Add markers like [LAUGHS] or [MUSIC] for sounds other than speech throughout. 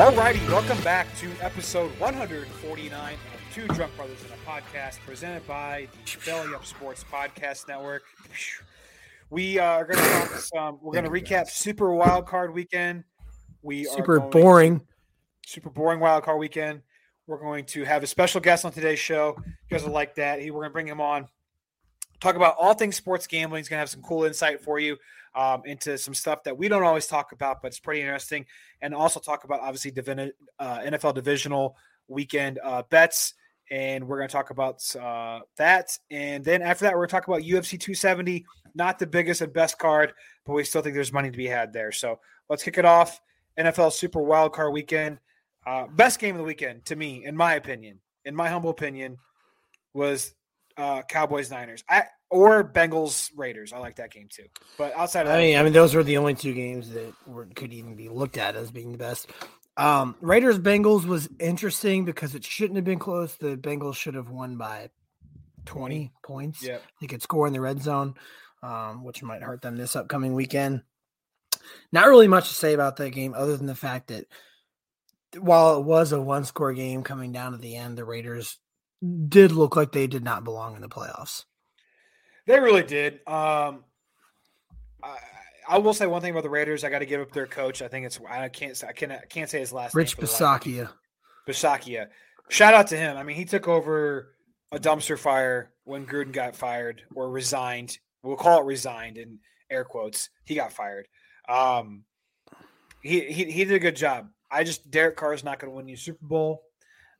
Alrighty, welcome back to episode 149 of Two Drunk Brothers in a Podcast, presented by the Belly Up Sports Podcast Network. We uh, are going to talk some. We're going to recap Super Wild Card Weekend. We Super boring. super boring Wild Card Weekend. We're going to have a special guest on today's show. You guys will like that. We're going to bring him on, talk about all things sports gambling. He's going to have some cool insight for you um, into some stuff that we don't always talk about, but it's pretty interesting. And also talk about obviously divin- uh, NFL divisional weekend uh, bets. And we're going to talk about uh, that. And then after that, we're going to talk about UFC 270. Not the biggest and best card, but we still think there's money to be had there. So let's kick it off. NFL Super Wild Card Weekend. Uh, best game of the weekend to me, in my opinion, in my humble opinion, was uh, Cowboys Niners. I or Bengals Raiders. I like that game too. But outside of that, I mean, I mean, those were the only two games that were, could even be looked at as being the best. Um, Raiders Bengals was interesting because it shouldn't have been close. The Bengals should have won by 20 points. yeah, They could score in the red zone, um, which might hurt them this upcoming weekend. Not really much to say about that game other than the fact that while it was a one score game coming down to the end, the Raiders did look like they did not belong in the playoffs. they really did. Um, I, I will say one thing about the Raiders. I got to give up their coach. I think it's I can't I can't I can't say his last Rich name. life. Bisaccia. Bisaccia. Shout out to him. I mean, he took over a dumpster fire when Gruden got fired or resigned. We'll call it resigned in air quotes. He got fired. Um, he, he he did a good job. I just Derek Carr is not going to win you Super Bowl.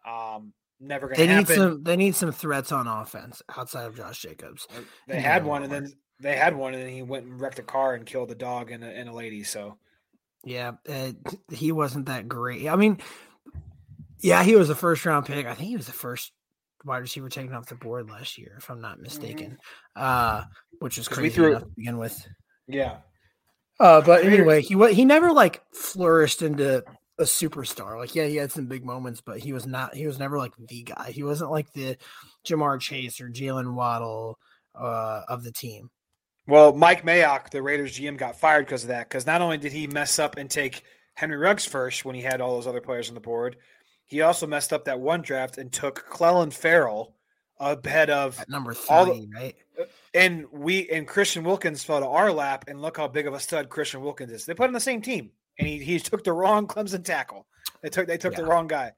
Um, never going They to need some. They need some threats on offense outside of Josh Jacobs. they Yeah, had one, and then they had one, and then he went and wrecked a car and killed a dog and a, and a lady. So Yeah, uh, he wasn't that great. I mean, yeah, he was a first round pick. I think he was the first wide receiver taken off the board last year, if I'm not mistaken. Uh, which is crazy threw- enough to begin with. yeah, Uh, but anyway, he he never like flourished into a superstar. Like, yeah, he had some big moments, but he was not. He was never like the guy. He wasn't like the Ja'Marr Chase or Jaylen Waddle uh, of the team. Well, Mike Mayock, the Raiders GM, got fired because of that. Because not only did he mess up and take Henry Ruggs first when he had all those other players on the board, he also messed up that one draft and took Clelin Ferrell ahead of At number All the- three, right? and we and Christian Wilkins fell to our lap. And look how big of a stud Christian Wilkins is. They put him on the same team, and he, he took the wrong Clemson tackle. They took they took the wrong guy.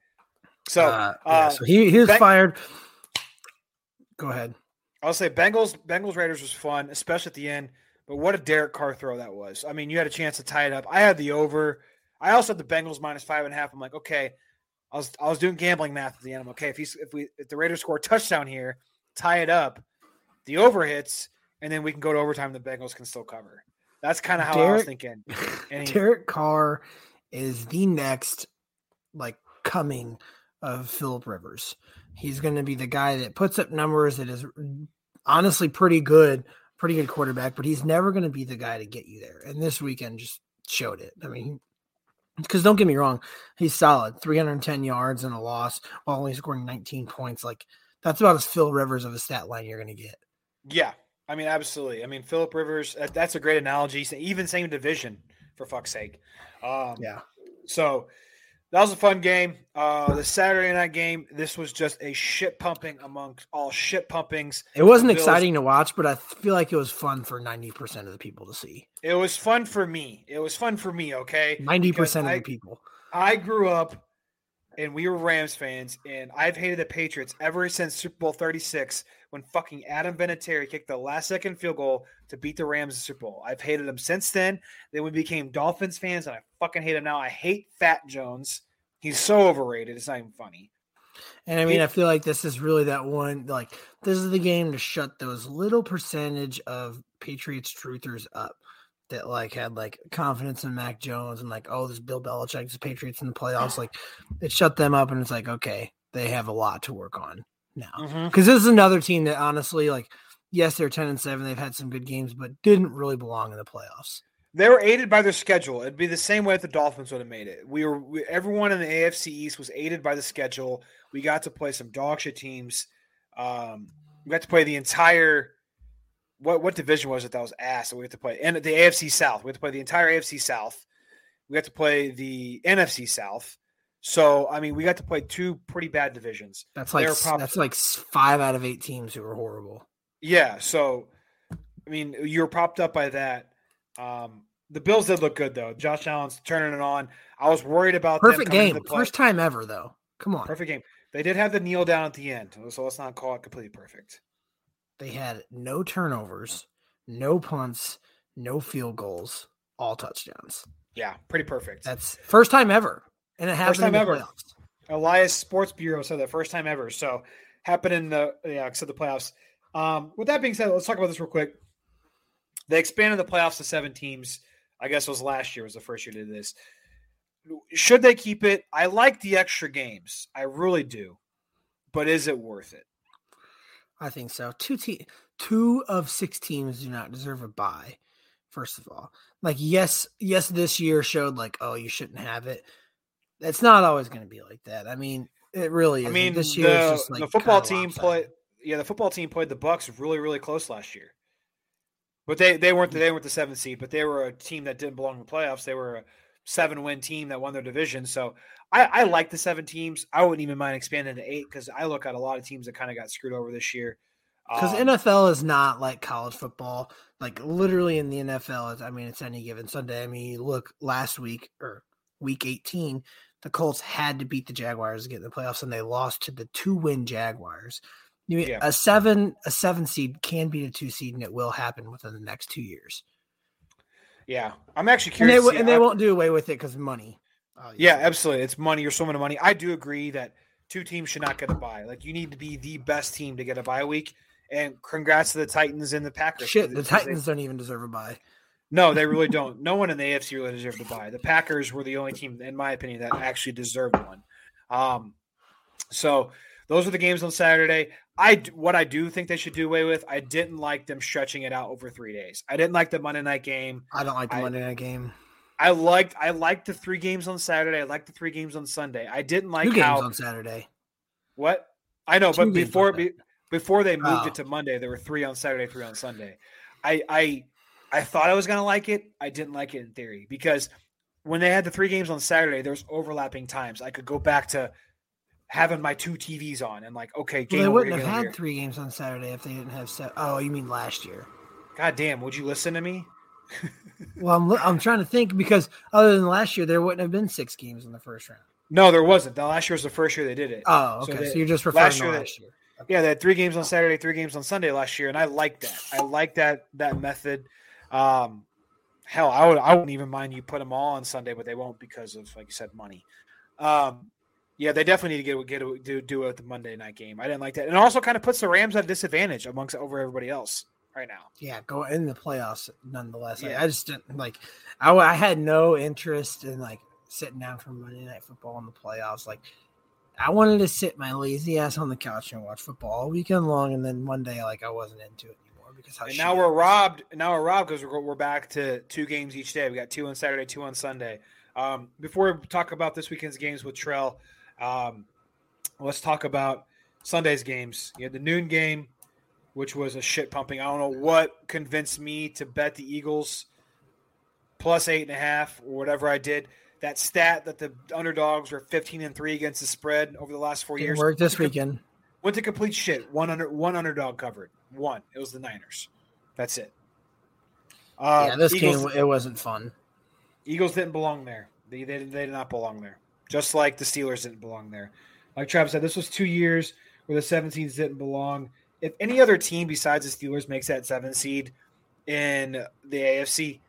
So uh, yeah, uh, so he, he was Ben- fired. Go ahead. I'll say Bengals Bengals Raiders was fun, especially at the end. But what a Derek Carr throw that was! I mean, you had a chance to tie it up. I had the over. I also had the Bengals minus five and a half. I'm like, okay. I was I was doing gambling math at the end. I'm okay. If he's if we if the Raiders score a touchdown here, tie it up, the over hits, and then we can go to overtime. The Bengals can still cover. That's kind of how I was thinking. [LAUGHS] And he- Derek Carr is the next like coming of Philip Rivers. He's going to be the guy that puts up numbers that is honestly pretty good, pretty good quarterback, but he's never going to be the guy to get you there. And this weekend just showed it. I mean, because don't get me wrong, he's solid 310 yards and a loss while only scoring 19 points. Like, that's about as Phil Rivers of a stat line you're going to get. Yeah, I mean, absolutely. I mean, Philip Rivers. that- That's a great analogy. Even same division, for fuck's sake. Um, Yeah. So that was a fun game. Uh, the Saturday night game. This was just a shit pumping amongst all shit pumpings. It wasn't exciting to watch, but I feel like it was fun for 90% of the people to see. It was fun for me. It was fun for me. Okay, 90% of I- the people. I grew up and we were Rams fans, and I've hated the Patriots ever since Super Bowl 36 when fucking Adam Vinatieri kicked the last second field goal to beat the Rams in Super Bowl. I've hated them since then. Then we became Dolphins fans, and I fucking hate him now. I hate Fat Jones. He's so overrated. It's not even funny. And I mean, I feel like this is really that one. Like, this is the game to shut those little percentage of Patriots truthers up that like had like confidence in Mac Jones and like, oh, this Bill Belichick, the Patriots in the playoffs. Like, it shut them up, and it's like, okay, they have a lot to work on now because Mhm. this is another team that honestly, like, yes, they're ten and seven, they've had some good games, but didn't really belong in the playoffs. They were aided by their schedule. It'd be the same way if the Dolphins would have made it. We were we, everyone in the AFC East was aided by the schedule. We got to play some dog shit teams. Um, we got to play the entire what what division was it that was ass that we had to play? And the AFC South. We had to play the entire AFC South. We got to play the NFC South. So I mean, we got to play two pretty bad divisions. That's like They're that's like five out of eight teams who were horrible. Yeah, so I mean, you're propped up by that. Um, the Bills did look good though. Josh Allen's turning it on. I was worried about Perfect game, the first time ever though. Come on, perfect game. They did have the kneel down at the end, so let's not call it completely perfect. They had no turnovers, no punts, no field goals, all touchdowns. Yeah, pretty perfect. That's first time ever, and it happened time in the ever. playoffs. Elias Sports Bureau said that first time ever. So happened in the yeah, except the playoffs. Um, with that being said, let's talk about this real quick. They expanded the playoffs to seven teams. I guess it was last year was the first year they did this. Should they keep it? I like the extra games. I really do. But is it worth it? I think so. Two te- two of six teams do not deserve a bye. First of all, like yes, yes, this year showed like oh you shouldn't have it. It's not always going to be like that. I mean, it really. I Isn't. mean, this the, year is just like the football team played. Yeah, the football team played the Bucks really, really close last year. But they they weren't mm. they weren't the seventh seed, but they were a team that didn't belong in the playoffs. They were a seven win team that won their division. So I, I like the seven teams. I wouldn't even mind expanding to eight because I look at a lot of teams that kind of got screwed over this year. Because Um, NFL is not like college football. Like literally in the NFL, it's, I mean, it's any given Sunday. I mean, you look last week or week 18, the Colts had to beat the Jaguars to get in the playoffs, and they lost to the two win Jaguars. You mean Yeah. a seven a seven seed can beat a two seed, and it will happen within the next two years. yeah, I'm actually And curious. they to see- and they won't do away with it because money. Obviously. Yeah, absolutely. It's money. You're swimming in money. I do agree that two teams should not get a buy. Like you need to be the best team to get a bye week. And congrats to the Titans and the Packers. Shit, the because they- Titans don't even deserve a buy. No, they really [LAUGHS] don't. No one in the AFC really deserved to buy. The Packers were the only team, in my opinion, that actually deserved one. Um, so those are the games on Saturday. I what I do think they should do away with. I didn't like them stretching it out over three days. I didn't like the Monday night game. I don't like the I- Monday night game. I liked I liked the three games on Saturday. I liked the three games on Sunday. I didn't like Two games how on Saturday. what I know, Two but before be, before they moved Oh. it to Monday, there were three on Saturday, three on Sunday. I I I thought I was gonna like it. I didn't like it in theory because when they had the three games on Saturday, there's overlapping times. I could go back to having my two TVs on and like, okay, Well, they wouldn't have had here. three games on Saturday if they didn't have. Se- oh, you mean last year? God damn, would you listen to me? [LAUGHS] Well, I'm, I'm trying to think because other than last year, there wouldn't have been six games in the first round. No, there wasn't. The last year was the first year they did it. Oh, okay. So, they- you're just referring last to year last year. Yeah, they had three games on Saturday, three games on Sunday last year, and I like that. I like that that method. Um, hell, I would I wouldn't even mind you put them all on Sunday, but they won't because of like you said, money. Um, yeah, they definitely need to get get do do it with the Monday night game. I didn't like that, and it also kind of puts the Rams at a disadvantage amongst over everybody else right now. Yeah, go in the playoffs nonetheless. Like, I just didn't like. I, I had no interest in like sitting down for Monday Night Football in the playoffs. Like, I wanted to sit my lazy ass on the couch and watch football all weekend long, and then Monday, like, I wasn't into it anymore because how And now we're robbed. Now we're robbed because we're, we're back to two games each day. We got two on Saturday, two on Sunday. Um, before we talk about this weekend's games with Trell, um, let's talk about Sunday's games. You had the noon game, which was a shit pumping. I don't know what convinced me to bet the Eagles plus eight and a half or whatever I did. That stat that the underdogs were 15 and three against the spread over the last four Didn't years work this weekend. went to complete shit. One under one underdog covered. One. It was the Niners. That's it. Uh, yeah, this Eagles, game it wasn't fun. Eagles didn't belong there. They, they they did not belong there. just like the Steelers didn't belong there. Like Travis said, this was two years where the 17s didn't belong. If any other team besides the Steelers makes that seven seed in the AFC,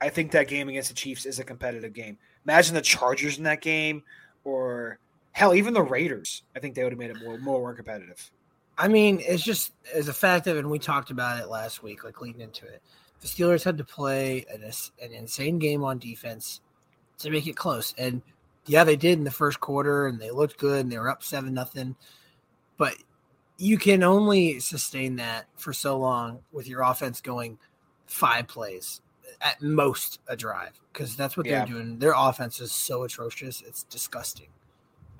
I think that game against the Chiefs is a competitive game. Imagine the Chargers in that game, or hell, even the Raiders. I think they would have made it more more competitive. I mean, it's just as a fact of, and we talked about it last week, like leading into it. The Steelers had to play an, an insane game on defense to make it close, and yeah, they did in the first quarter, and they looked good, and they were up seven nothing. But you can only sustain that for so long with your offense going five plays at most a drive because that's what yeah. they're doing. Their offense is so atrocious; it's disgusting.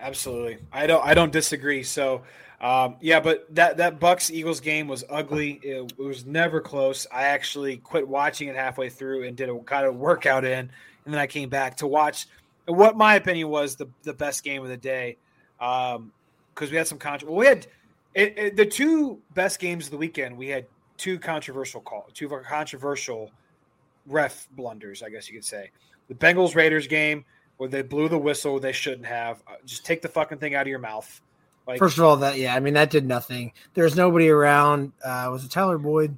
Absolutely, I don't. I don't disagree. So, um, yeah, but that that Bucks Eagles game was ugly. It, it, was never close. I actually quit watching it halfway through and did a kind of workout in, and then I came back to watch what my opinion was the the best game of the day. Um, because we had some controversy. Well, we had it, it, the two best games of the weekend. We had two controversial call, two controversial ref blunders, I guess you could say. The Bengals Raiders game where they blew the whistle they shouldn't have. Uh, just take the fucking thing out of your mouth. Like, First of all, that yeah, I mean that did nothing. There's nobody around. Uh, was it Tyler Boyd?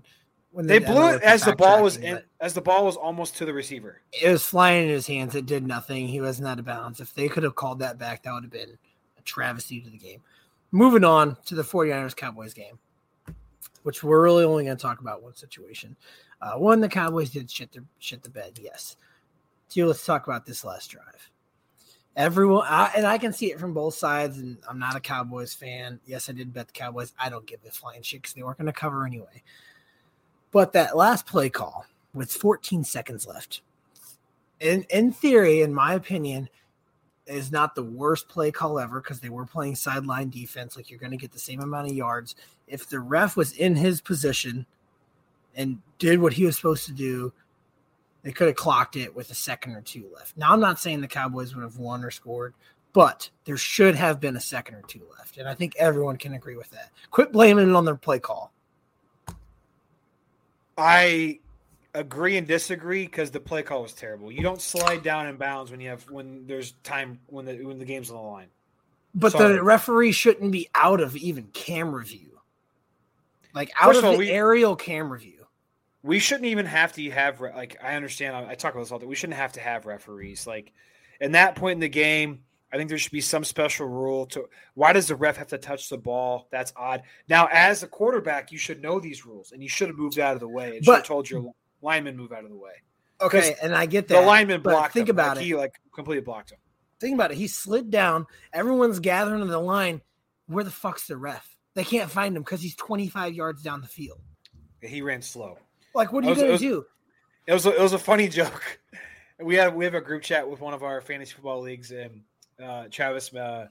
When they, they blew it as the ball was in, as the ball was almost to the receiver. It was flying in his hands. It did nothing. He wasn't out of bounds. If they could have called that back, that would have been a travesty to the game. Moving on to the 49ers Cowboys game, which we're really only going to talk about one situation. Uh, one, the Cowboys did shit the shit the bed, yes. So let's talk about this last drive. Everyone, I, and I can see it from both sides. And I'm not a Cowboys fan. Yes, I did bet the Cowboys. I don't give a flying shit because they weren't going to cover anyway. But that last play call with 14 seconds left, in in theory, in my opinion, is not the worst play call ever because they were playing sideline defense. Like you're going to get the same amount of yards. If the ref was in his position and did what he was supposed to do, they could have clocked it with a second or two left. Now, I'm not saying the Cowboys would have won or scored, but there should have been a second or two left. And I think everyone can agree with that. Quit blaming it on their play call. I agree and disagree because the play call was terrible. You don't slide down in bounds when you have when there's time when the when the game's on the line. But Sorry. the referee shouldn't be out of even camera view. Like out First of, all, the we, aerial camera view. We shouldn't even have to have like I understand I talk about this all day. We shouldn't have to have referees. Like in that point in the game, I think there should be some special rule to why does the ref have to touch the ball? That's odd. Now, as a quarterback, you should know these rules and you should have moved out of the way and but, should have told your lineman move out of the way. Okay, and I get that. The lineman blocked. Think him. about like, it. He like completely blocked him. Think about it. He slid down. Everyone's gathering in the line. Where the fuck's the ref? They can't find him because he's 25 yards down the field. he ran slow. Like, what are you gonna do? It was a, it was a funny [LAUGHS] joke. We have we have a group chat with one of our fantasy football leagues, and uh, Travis uh,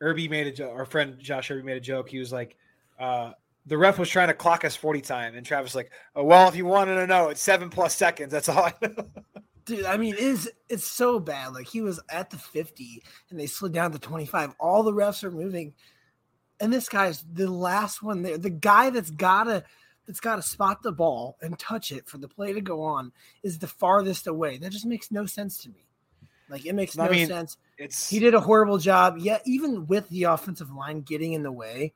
Irby made a joke. Our friend Josh Irby made a joke. He was like, uh, the ref was trying to clock us 40 time and Travis like, oh, well, if you wanted to know, it's seven plus seconds. That's all I know. [LAUGHS] Dude, I mean, it's it's so bad. Like he was at the 50 and they slid down to 25. All the refs are moving. And this guy's the last one there. The guy that's gotta that's gotta spot the ball and touch it for the play to go on is the farthest away. That just makes no sense to me. Like it makes no mean, sense. It's he did a horrible job. Yeah, even with the offensive line getting in the way,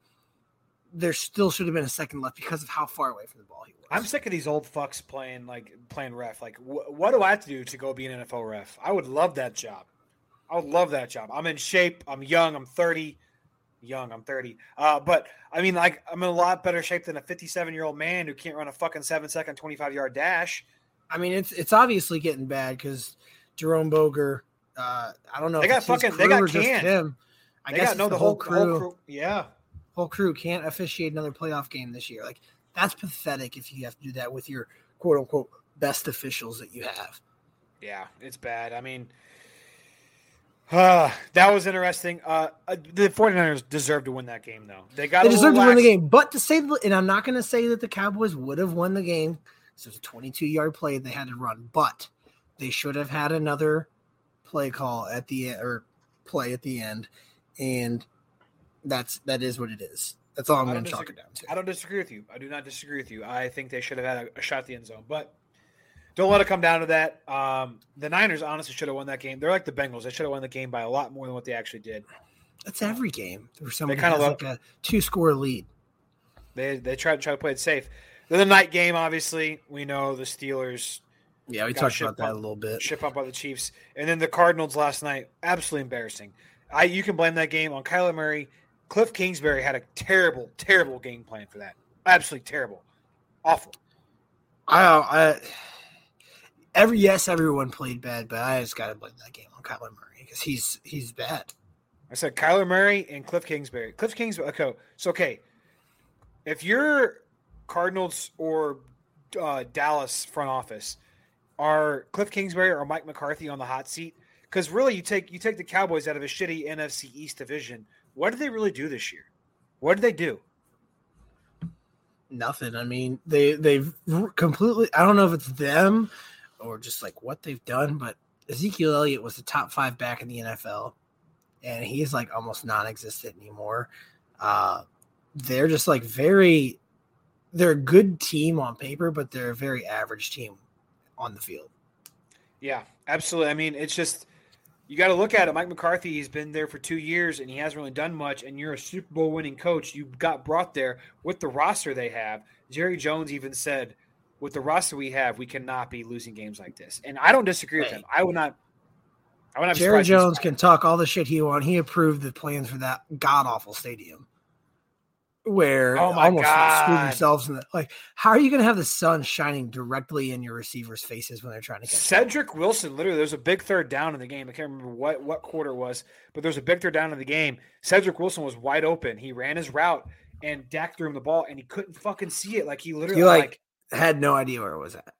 there still should have been a second left because of how far away from the ball he was. I'm sick of these old fucks playing like playing ref. Like, wh- what do I have to do to go be an NFL ref? I would love that job. I would love that job. I'm in shape. I'm young. I'm 30. Young. I'm 30. Uh, but I mean, like, I'm in a lot better shape than a 57 year old man who can't run a fucking seven second 25 yard dash. I mean, it's it's obviously getting bad because Jerome Boger. Uh, I don't know. They got fucking. They got canned. Him. I they guess got, no the, the whole, crew. whole crew. Yeah whole crew can't officiate another playoff game this year. Like that's pathetic if you have to do that with your quote unquote best officials that you have. Yeah, it's bad. I mean, uh, [SIGHS] that was interesting. Uh, uh the 49ers deserved to win that game, though. They got they deserved to win the game, but to say, and I'm not going to say that the Cowboys would have won the game. This was a 22 yard play they had to run, but they should have had another play call at the or play at the end, and that's that is what it is. That's all I'm going to chalk it down to. I don't disagree with you. I do not disagree with you. I think they should have had a, a shot at the end zone, but don't let it come down to that. Um, the Niners honestly should have won that game. They're like the Bengals; they should have won the game by a lot more than what they actually did. That's every game. Where somebody kinda look- like a two score lead. They they try to try to play it safe. Then the night game, obviously, we know the Steelers Yeah, we talked about that a little bit. ship up by the Chiefs, and then the Cardinals last night, absolutely embarrassing. I you can blame that game on Kyler Murray. Cliff Kingsbury had a terrible, terrible game plan for that. Absolutely terrible, awful. I, I every yes, everyone played bad, but I just got to blame that game on Kyler Murray because he's he's bad. I said Kyler Murray and Cliff Kingsbury. Cliff Kingsbury. Okay, so okay, if you're Cardinals or uh, Dallas front office, are Cliff Kingsbury or Mike McCarthy on the hot seat? Because really, you take you take the Cowboys out of a shitty NFC East division. What did they really do this year? What did they do? Nothing. I mean, they they've completely. I don't know if it's them or just like what they've done, but Ezekiel Elliott was the top five back in the NFL, and he's like almost non-existent anymore. Uh, they're just like very. They're a good team on paper, but they're a very average team on the field. Yeah, absolutely. I mean, it's just you got to look at it. Mike McCarthy, he's been there for two years and he hasn't really done much. And you're a Super Bowl winning coach. You got brought there with the roster they have. Jerry Jones even said, "With the roster we have, we cannot be losing games like this." And I don't disagree with him. I would not. I would not. Jerry surprised if he's Jones can talk all the shit he wants. He approved the plans for that god awful stadium, where Oh my almost God. screwed themselves in the like. How are you going to have the sun shining directly in your receivers' faces when they're trying to catch? ball? Cedric Wilson, literally, there's a big third down in the game. I can't remember what what quarter it was, but there's a big third down in the game. Cedric Wilson was wide open. He ran his route, and Dak threw him the ball, and he couldn't fucking see it. Like he literally, He, like- like, Had no idea where it was at.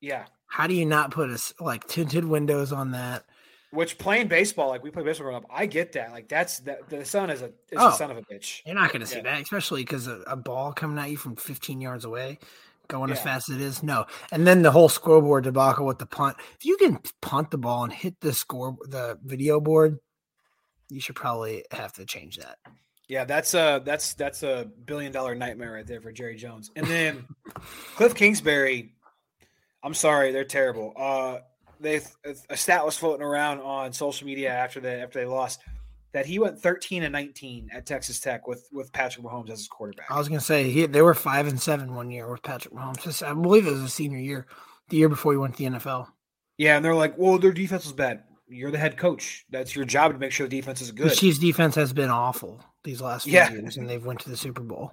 yeah. How do you not put a like tinted windows on that? Which playing baseball, like we play baseball growing up, I get that. Like that's that the son is a is Oh. a son of a bitch. You're not going to see Yeah. that, especially because a, a ball coming at you from 15 yards away, going as fast as it is. No, and then the whole scoreboard debacle with the punt. If you can punt the ball and hit the score, the video board, you should probably have to change that. Yeah, that's a that's that's a billion dollar nightmare right there for Jerry Jones. And then [LAUGHS] Cliff Kingsbury, I'm sorry, they're terrible. Uh, they a stat was floating around on social media after they after they lost that he went 13 and 19 at Texas Tech with with Patrick Mahomes as his quarterback. I was going to say he, they were five and seven one year with Patrick Mahomes. I believe it was a senior year, the year before he went to the NFL. yeah, and they're like, well, their defense was bad. You're the head coach. That's your job to make sure the defense is good. The. Chiefs' defense has been awful these last few Yeah. years, and they've went to the Super Bowl.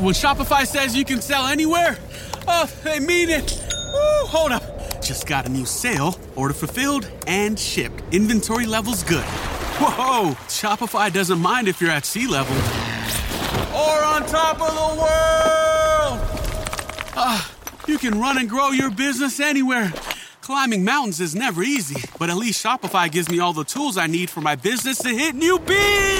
When Shopify says you can sell anywhere, oh, they mean it. Woo, hold up. Just got a new sale, order fulfilled and shipped. Inventory levels good. Whoa, Shopify doesn't mind if you're at sea level or on top of the world. Ah, you can run and grow your business anywhere. Climbing mountains is never easy, but at least Shopify gives me all the tools I need for my business to hit new peaks.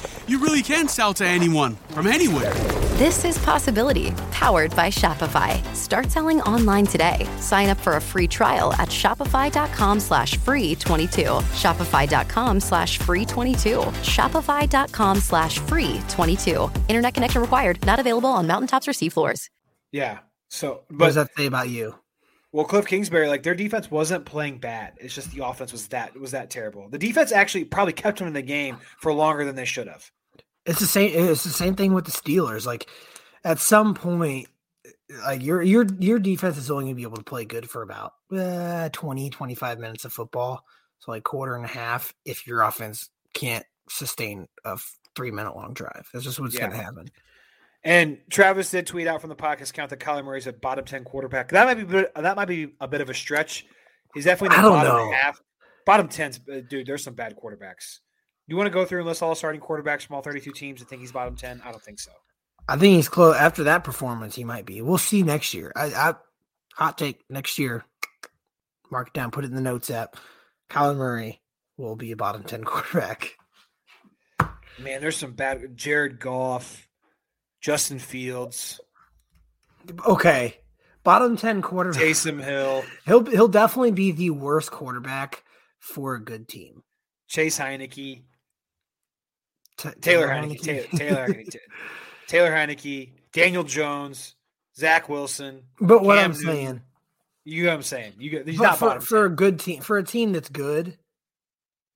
you really can sell to anyone from anywhere. This is Possibility, powered by Shopify. Start selling online today. Sign up for a free trial at shopify.com slash free 22. Shopify.com slash free 22. Shopify.com slash free 22. Internet connection required. Not available on mountaintops or seafloors. yeah. So, What does that say about you? Well, Cliff Kingsbury, like their defense wasn't playing bad. It's just the offense was that was that terrible. The defense actually probably kept them in the game for longer than they should have. It's the same. It's the same thing with the Steelers. Like at some point, like your your your defense is only going to be able to play good for about uh, 20, 25 minutes of football. So like quarter and a half if your offense can't sustain a three minute long drive. That's just what's going to happen. And Travis did tweet out from the podcast count that Kyler Murray's a bottom ten quarterback. That might be a bit- that might be a bit of a stretch He's definitely I the don't bottom know. half. Bottom tens, uh, dude. There's some bad quarterbacks. You want to go through and list all starting quarterbacks from all 32 teams and think he's bottom 10? I don't think so. I think he's close. After that performance, he might be. We'll see next year. I, I hot take next year. Mark it down. Put it in the notes app. Kyler Murray will be a bottom ten [LAUGHS] quarterback. Man, there's some bad. Jared Goff, Justin Fields, Okay, bottom ten quarterback. Taysom Hill, He'll he'll definitely be the worst quarterback for a good team. Chase Heinicke, Ta- Taylor Heinicke, Taylor, Taylor Heinicke, Taylor Heinicke, Daniel Jones, Zach Wilson. But what Cam I'm Newton. saying, You know what I'm saying? You but not for, for a good team, for a team that's good,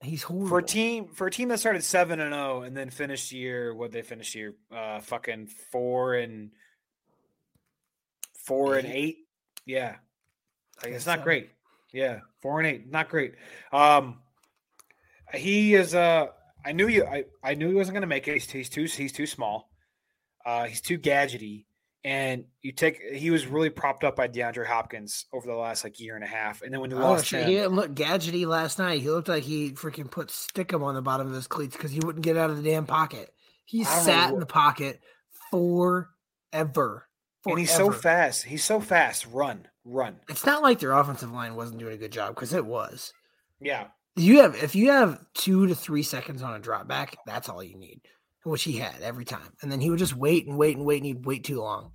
he's horrible. for a team for a team that started seven and zero and then finished the year what they finished the year? Uh fucking four and four and eight. yeah. Like it's not so. great yeah four and eight not great. Um he is uh I knew you I, I knew he wasn't gonna make it. He's, he's too he's too small. Uh he's too gadgety and you take he was really propped up by DeAndre Hopkins over the last like year and a half and then when they Oh, lost shit. him He didn't look gadgety last night. He looked like he freaking put stickum on the bottom of his cleats because he wouldn't get out of the damn pocket. He I don't know sat in the pocket forever. and he's so fast he's so fast run run It's not like their offensive line wasn't doing a good job because it was. yeah You have if you have two to three seconds on a drop back, that's all you need, which he had every time. And then he would just wait and wait and wait, and he'd wait too long.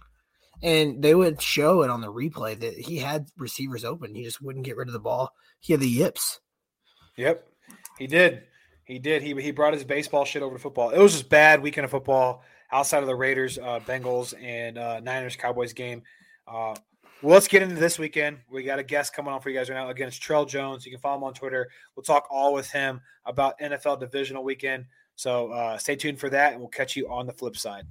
And they would show it on the replay that he had receivers open. He just wouldn't get rid of the ball. He had the yips. Yep, he did. He did. He he brought his baseball shit over to football. It was just bad weekend of football outside of the Raiders, uh, Bengals, and uh, Niners Cowboys game. Uh, well, let's get into this weekend. We got a guest coming on for you guys right now. Again, it's Trell Jones. You can follow him on Twitter. We'll talk all with him about NFL divisional weekend. So uh, stay tuned for that, and we'll catch you on the flip side.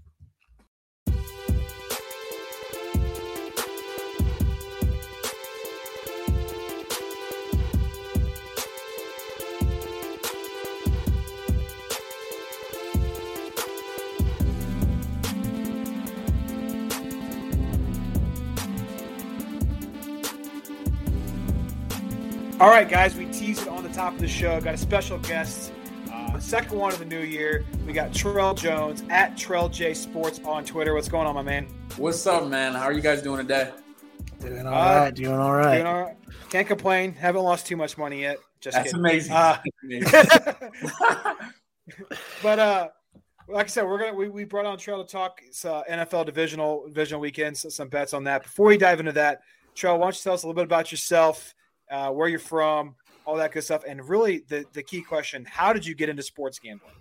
All right, guys, we teased it on the top of the show. Got a special guest, second one of the new year. We got Trell Jones at Trell J Sports on Twitter. What's going on, my man? What's up, man? How are you guys doing today? Doing all Uh, right, doing all right. Doing all right. Can't complain. Haven't lost too much money yet. Just That's kidding. amazing. Uh, Amazing. [LAUGHS] but uh, like I said, we're gonna we, we brought on Trell to talk uh, NFL divisional divisional weekends. So some bets on that. Before we dive into that, Trell, why don't you tell us a little bit about yourself, uh, where you're from, all that good stuff, and really the the key question: How did you get into sports gambling?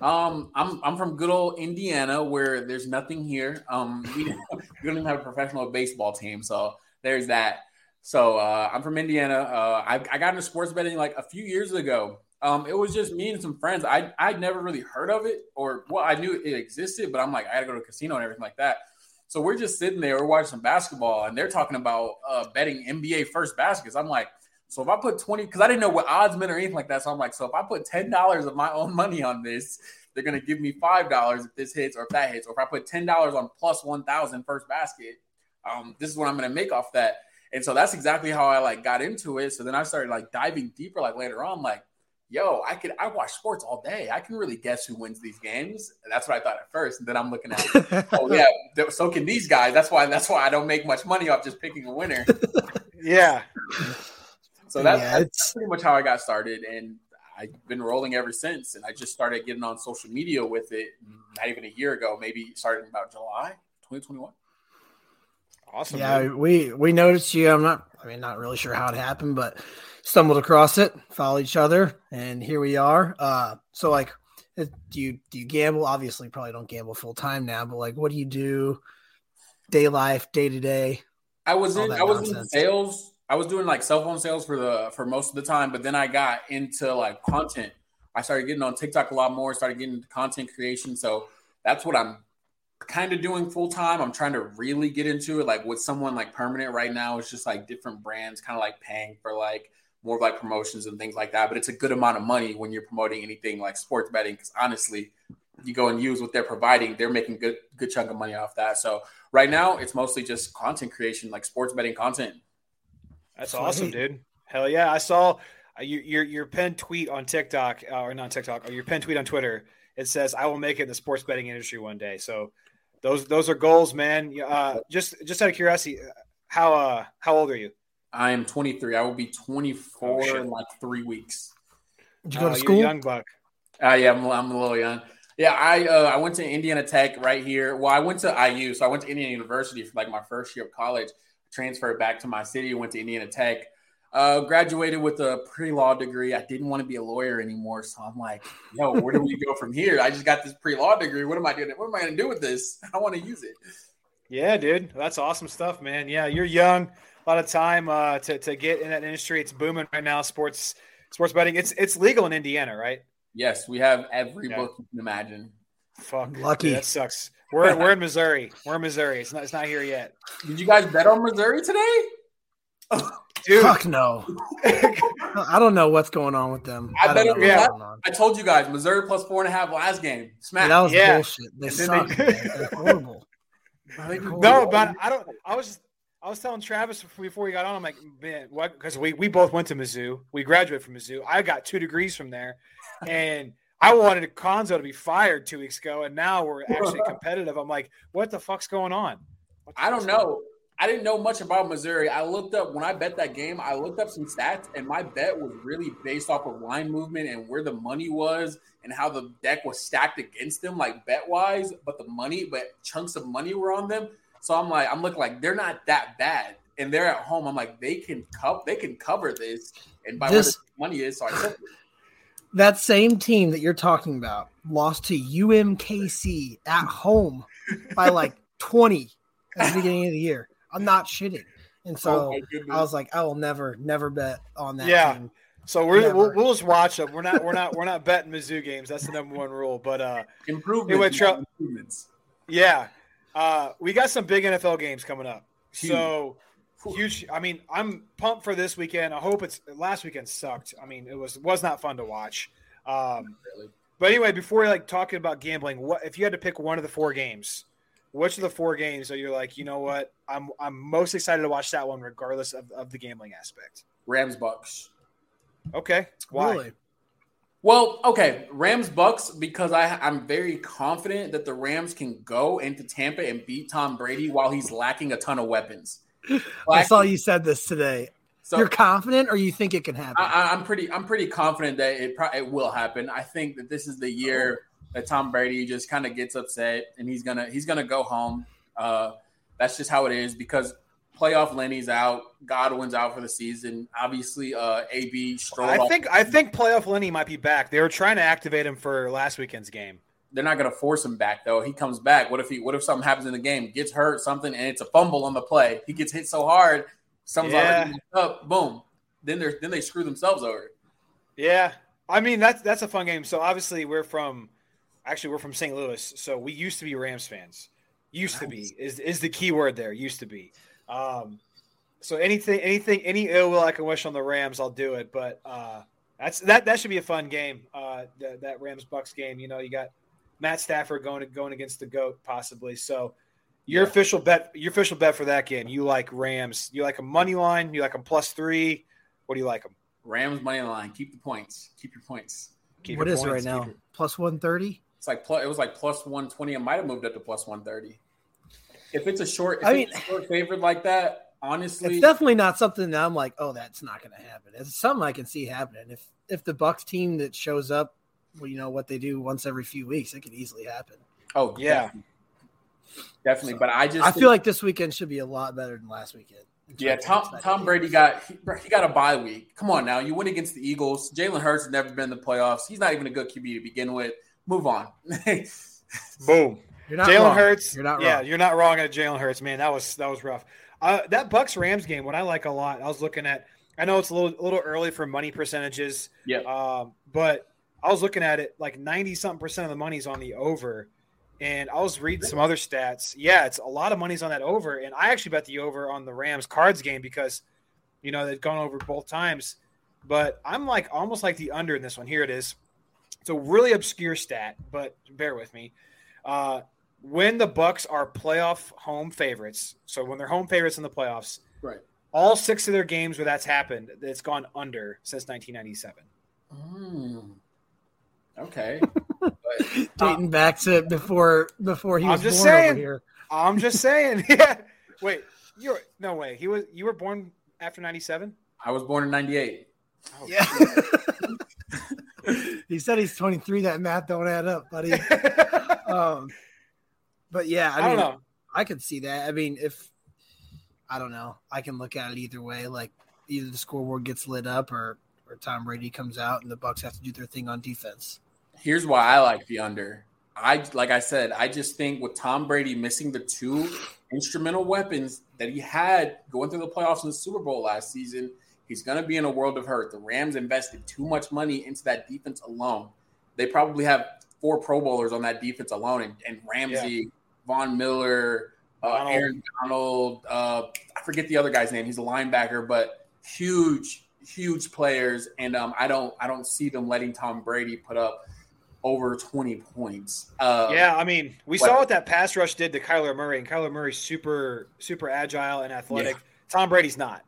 Um, I'm I'm from good old Indiana, where there's nothing here. Um, [LAUGHS] we, don't even have a professional baseball team, so there's that. So uh, I'm from Indiana. Uh, I, I got into sports betting like a few years ago. Um, it was just me and some friends. I I'd never really heard of it, or well, I knew it existed, but I'm like I got to go to a casino and everything like that. So we're just sitting there, we're watching some basketball, and they're talking about uh, betting NBA first baskets. I'm like, so if I put 20, because I didn't know what odds meant or anything like that. So I'm like, so if I put $10 of my own money on this, they're going to give me $5 if this hits or if that hits. Or if I put $10 on plus 1,000 first basket, um, this is what I'm going to make off that. And so that's exactly how I like got into it. So then I started like diving deeper, like later on, like, yo, I could, I watch sports all day. I can really guess who wins these games. And that's what I thought at first. And then I'm looking at, [LAUGHS] oh yeah, so can these guys. That's why, that's why I don't make much money off just picking a winner. [LAUGHS] Yeah, So that's, Yeah, that's pretty much how I got started, and I've been rolling ever since. And I just started getting on social media with it not even a year ago, maybe starting about July 2021. awesome. yeah, dude. we we noticed you. I'm not. I mean, not really sure how it happened, but stumbled across it, followed each other, and here we are. Uh, so like, uh, do you do you gamble? Obviously, probably don't gamble full time now, but like, what do you do? Day life, day to day. I was in I was in sales. I was doing like cell phone sales for the for most of the time, but then I got into like content. I started getting on TikTok a lot more, started getting into content creation. So that's what I'm kind of doing full time. I'm trying to really get into it. Like with someone like permanent right now, it's just like different brands kind of like paying for like more of like promotions and things like that. But it's a good amount of money when you're promoting anything like sports betting. Cause honestly, you go and use what they're providing, they're making good good chunk of money off that. So right now it's mostly just content creation, like sports betting content. That's Sweet. awesome, dude. Hell yeah! I saw uh, your your your pinned tweet on TikTok uh, or not TikTok or your pen tweet on Twitter. It says, "I will make it in the sports betting industry one day." So those those are goals, man. Uh, just just out of curiosity, how uh how old are you? I am 23. I will be 24 Oh, in like three weeks. Did you go Uh, to you're school? young buck. Uh, yeah, I'm, I'm a little young. Yeah, I uh, I went to Indiana Tech right here. Well, I went to IU, so I went to Indiana University for like my first year of college. Transferred back to my city, went to Indiana Tech. Uh, graduated with a pre-law degree. I didn't want to be a lawyer anymore, so I'm like, yo, where do we go from here? I just got this pre-law degree. What am I doing? What am I going to do with this? [LAUGHS] I want to use it. Yeah, dude, that's awesome stuff, man. Yeah, you're young, a lot of time uh, to to get in that industry. It's booming right now. Sports sports betting. It's it's legal in Indiana, right? Yes, we have every Yeah. book you can imagine. Fuck, Lucky. Yeah, that sucks. We're we're in [LAUGHS] Missouri. We're in Missouri. It's not it's not here yet, Did you guys bet on Missouri today? dude. Fuck no. [LAUGHS] I don't know what's going on with them. I I, bet don't it- yeah. I told you guys, Missouri plus four and a half last game. Smack. that was Yeah. bullshit. They suck. they- man. They're horrible. [LAUGHS] No, but I don't. I was just. I was telling Travis before we got on. I'm like, man, what? Because we we both went to Mizzou. We graduated from Mizzou. I got two degrees from there, and I wanted Cuonzo to be fired two weeks ago, and now we're actually [LAUGHS] competitive. I'm like, what the fuck's going on? What I don't fuck's on? know. I didn't know much about Missouri. I looked up when I bet that game. I looked up some stats, and my bet was really based off of line movement and where the money was and how the deck was stacked against them, like bet wise. But the money, but chunks of money were on them. So I'm like, I'm looking like they're not that bad, and they're at home. I'm like, they can cover, they can cover this, and by This- where the money is, so I took it. That same team that you're talking about lost to UMKC at home by [LAUGHS] like 20 at the beginning of the year. I'm not shitting. And so Oh. I was like, I will never, never bet on that Yeah. team. So we're, we'll, we'll just watch them. We're not we're not we're not betting Mizzou games. That's the number one rule. But uh, improvements. Anyway, Tra- improvements. Yeah. Uh, we got some big NFL games coming up. Huge. So huge. I mean, I'm pumped for this weekend. I hope it's last weekend sucked. I mean, it was was not fun to watch. Um, Really. but anyway, before like talking about gambling, what if you had to pick one of the four games? Which of the four games are you like? You know what? I'm I'm most excited to watch that one, regardless of, of the gambling aspect. Rams Bucks. Okay, why? Really? Well, okay, Rams Bucks because I I'm very confident that the Rams can go into Tampa and beat Tom Brady while he's lacking a ton of weapons. I saw you said this today. So You're confident or you think it can happen? I, I- I'm pretty I'm pretty confident that it pro- it will happen. I think that this is the year that Tom Brady just kind of gets upset and he's gonna he's gonna go home. Uh, that's just how it is because playoff Lenny's out, Godwin's out for the season. Obviously, uh, AB Stroll. I think I think playoff Lenny might be back. They were trying to activate him for last weekend's game. They're not going to force him back though. He comes back. What if he? What if something happens in the game? Gets hurt, something, and it's a fumble on the play. He gets hit so hard, someone's Yeah. already up. Boom. Then they then they screw themselves over. Yeah, I mean that's that's a fun game. So obviously we're from, actually we're from St. Louis, so we used to be Rams fans. Used to be is is the key word there. Used to be. Um, so anything, anything, any ill will I can wish on the Rams, I'll do it. But uh, that's that that should be a fun game. Uh, that, that Rams Bucks game. You know, you got Matt Stafford going going against the goat possibly. So your Yeah. official bet, your official bet for that game. You like Rams? You like a money line? You like them plus three? What do you like them? Rams money line. Keep the points. Keep your points. Keep what your is it right now? your- Plus 130? It's like plus, it was like plus one twenty. It might have moved up to plus one thirty. If it's a short, if I it's a short favorite like that, honestly, It's definitely not something that I'm like, oh, that's not going to happen. It's something I can see happening. If if the Bucks team that shows up, well, you know what they do once every few weeks, it could easily happen. oh Yeah. definitely. definitely. But I just I think- feel like this weekend should be a lot better than last weekend. Yeah, Tom Tom Brady games. got he, he got a bye week. Come on now, you win against the Eagles. Jalen Hurts has never been in the playoffs. He's not even a good QB to begin with. Move on. [LAUGHS] Boom. You're not Jalen wrong. Hurts. You're not Yeah, you're not wrong at Jalen Hurts, man. That was that was rough. Uh, that Bucks Rams game, what I like a lot. I was looking at. I know it's a little a little early for money percentages. Yeah. Um, but I was looking at it like ninety something percent of the money's on the over, and I was reading some other stats. Yeah, it's a lot of money's on that over, and I actually bet the over on the Rams Cards game because, you know, they've gone over both times. But I'm like almost like the under in this one. Here it is. It's a really obscure stat, but bear with me. Uh, when the Bucks are playoff home favorites, so when they're home favorites in the playoffs, right. All six of their games where that's happened, it's gone under since 1997. Mm. Okay. [LAUGHS] Dating back to before before he was I'm just born saying. over here. I'm just [LAUGHS] saying. [LAUGHS] yeah. Wait, you're no way. He was. You were born after 97. I was born in '98. Yeah. he said he's 23. That math don't add up, buddy. um, but yeah, I, I don't mean, know. I could see that. I mean, if I don't know, I can look at it either way. Like either the scoreboard gets lit up, or or Tom Brady comes out and the Bucks have to do their thing on defense. Here's why I like the under. I like I said, I just think with Tom Brady missing the two instrumental weapons that he had going through the playoffs in the Super Bowl last season, he's going to be in a world of hurt. The Rams invested too much money into that defense alone. They probably have four Pro Bowlers on that defense alone, and, and Ramsey, Von Miller, uh, Aaron Donald. Uh, I forget the other guy's name. He's a linebacker, but huge, huge players. And um, I don't, I don't see them letting Tom Brady put up over 20 points. Uh, yeah, I mean, we saw what that pass rush did to Kyler Murray, and Kyler Murray's super, super agile and athletic. Tom Brady's not.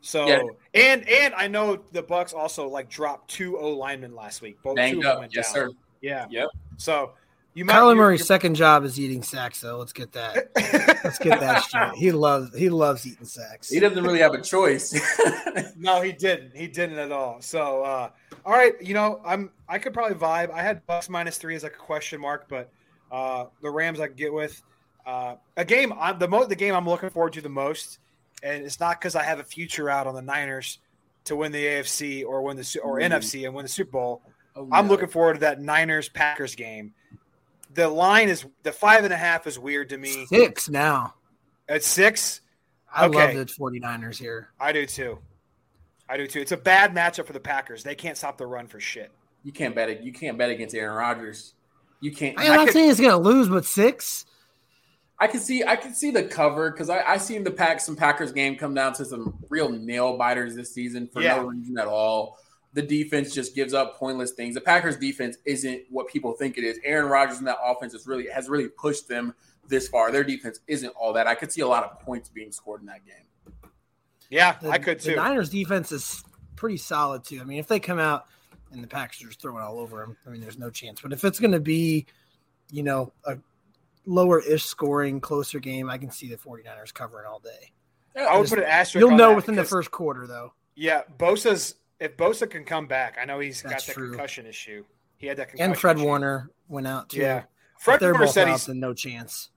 So, Yeah. and and I know the Bucks also like dropped two O linemen last week. Both two Banged them up. went Yes, down. sir. Yeah. Yep. So you might. Kyler Murray's second job is eating sacks, though. Let's get that. Let's get that [LAUGHS] straight. He loves he loves eating sacks. He doesn't really have a choice. [LAUGHS] No, he didn't. He didn't at all. So, uh, all right, you know, I'm I could probably vibe. I had Bucks minus three as like a question mark, but uh, the Rams I could get with. Uh, a game I'm the mo- the game I'm looking forward to the most, and it's not because I have a future out on the Niners to win the AFC or win the or Ooh. NFC and win the Super Bowl. Oh, I'm no. looking forward to that Niners Packers game. The line is the five and a half is weird to me. Six now. At six, I Okay. love the 49ers here. I do too. I do too. It's a bad matchup for the Packers. They can't stop the run for shit. You can't bet it. You can't bet against Aaron Rodgers. You can't. I'm not saying he's going to lose, but six. I can see I can see the cover because I, I seen the pack some Packers game come down to some real nail biters this season for Yeah. no reason at all. The defense just gives up pointless things. The Packers defense isn't what people think it is. Aaron Rodgers and that offense is really has really pushed them this far. Their defense isn't all that. I could see a lot of points being scored in that game. Yeah, The, I could The. Niners defense is pretty solid too. I mean, if they come out and the Packers are just throwing all over them, I mean, there's no chance. But if it's going to be, you know, a lower-ish scoring, closer game, I can see the 49ers covering all day. I would Just- put an asterisk. You'll on know that within the first quarter, though. Yeah, Bosa's if Bosa can come back, I know he's That's got that true. concussion issue. He had that concussion And Fred issue. Warner went out too. Yeah, Fred they're Warner both said he's no chance.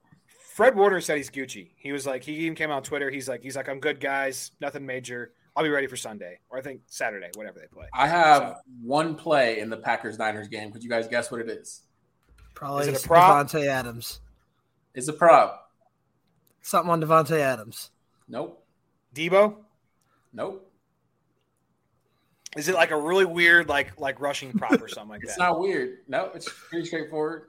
Fred Warner said he's Gucci. He was like he even came out on Twitter. He's like he's like I'm good guys, nothing major. I'll be ready for Sunday or I think Saturday, whatever they play. I have one play in the Packers Niners game. Could you guys guess what it is? Probably Is it a prop? Davante Adams. It's a prop. Something on Davante Adams. Nope. Deebo, Nope. Is it like a really weird like like rushing prop or something like [LAUGHS] It's that? It's not weird. No, it's pretty straightforward.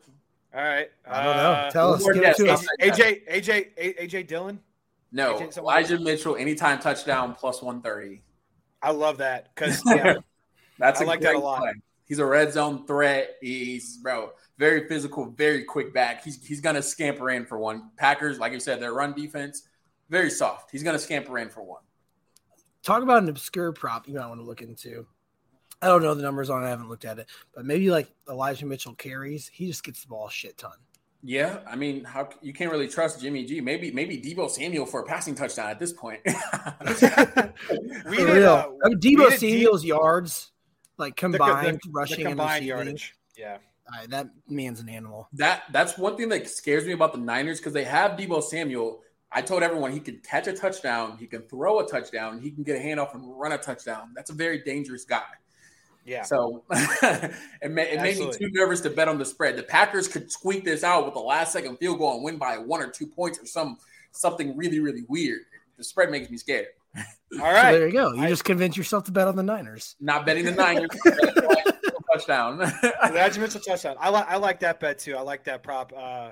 All right, I don't know. Uh, Tell one us. Give it guess. to us. AJ AJ A- AJ Dillon. No, AJ something Elijah Mitchell, anytime touchdown plus 130. I love that because [LAUGHS] yeah, That's I a like that a lot. play. He's a red zone threat. He's bro, very physical, very quick back. He's he's gonna scamper in for one. Packers, like you said, their run defense very soft. He's gonna scamper in for one. Talk about an obscure prop you might want to look into. I don't know the numbers on it. I haven't looked at it, but maybe like Elijah Mitchell carries. He just gets the ball a shit ton. Yeah, I mean, how you can't really trust Jimmy G. Maybe maybe Deebo Samuel for a passing touchdown at this point. [LAUGHS] we For did, real. uh, I mean, Deebo did Samuel's yards, like the- the- combined the rushing and combined receiving. yardage. Yeah, All right, that man's an animal. That that's one thing that scares me about the Niners because they have Deebo Samuel. I told everyone he can catch a touchdown, he can throw a touchdown, he can get a handoff and run a touchdown. That's a very dangerous guy. yeah. So [LAUGHS] it, ma- it made me too nervous to bet on the spread. The Packers could squeak this out with a last second field goal and win by one or two points or some something really really weird. The spread makes me scared. [LAUGHS] All right. So there you go. You I- just convince yourself to bet on the Niners. Not betting the Niners [LAUGHS] touchdown. Elijah Mitchell touchdown. I like I like that bet too. I like that prop. Uh,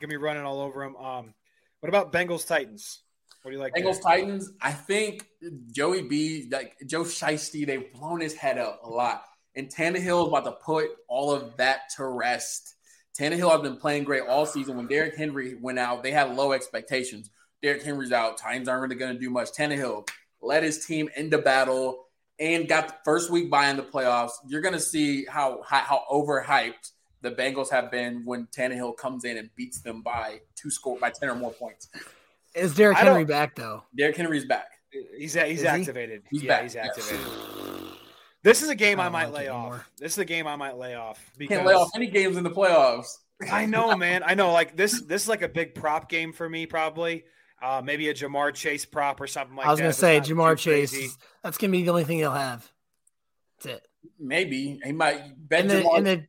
give me running all over him. Um, what about Bengals Titans? What do you like? there? Bengals Titans. I think Joey B, like Joe Shiesty, they've blown his head up a lot. And Tannehill is about to put all of that to rest. Tannehill has been playing great all season. When Derrick Henry went out, they had low expectations. Derrick Henry's out. Titans aren't really going to do much. Tannehill, led his team into battle, and got the first week by in the playoffs. You're going to see how how overhyped the Bengals have been when Tannehill comes in and beats them by two score by ten or more points. Is Derrick Henry back though? Derrick Henry's back. He's he's Is he? activated. He's yeah, back, he's yeah. activated. This is a game I I, might like lay off. anymore. This is a game I might lay off because Can't lay off any games in the playoffs. [LAUGHS] I know, man. I know. Like this, this is like a big prop game for me, probably. Uh, maybe a Ja'Marr Chase prop or something like that. I was gonna That's say Ja'Marr Chase. crazy. is- That's gonna be the only thing he'll have. That's it. Maybe he might bet And the, Ja'Marr. and the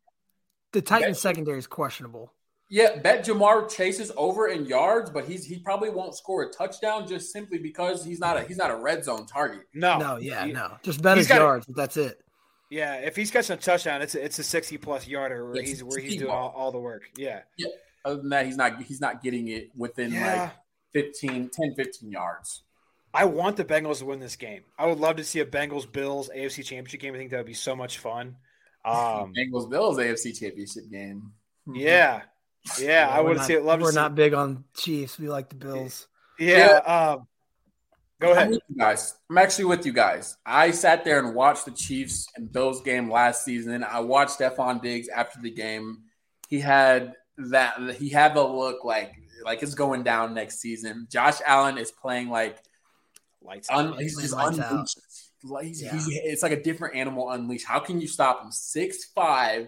the Titans Bet- secondary is questionable. yeah, bet Ja'Marr Chase's over in yards, but he's he probably won't score a touchdown just simply because he's not a he's not a red zone target. No, No, yeah, He- no. Just bet his gotta- yards, but that's it. Yeah, if he's catching a touchdown, it's a, it's a sixty plus yarder where Yeah, he's where he's doing all, all the work. Yeah, Other than that, he's not he's not getting it within yeah. like 15, 10, 15 yards. I want the Bengals to win this game. I would love to see a Bengals Bills AFC Championship game. I think that would be so much fun. Um, Bengals Bills AFC Championship game. yeah, yeah, I would not- see it. Love We're see. not big on Chiefs. We like the Bills. yeah, um, go I'm ahead. with you guys. I'm actually with you guys. I sat there and watched the Chiefs and Bills game last season. I watched Stefon Diggs after the game. He had that. He had the look like like it's going down next season. Josh Allen is playing like Lights. un, out. he's just Lights out. unleashed. He's, Yeah. he's, it's like a different animal unleashed. How can you stop him? Six five.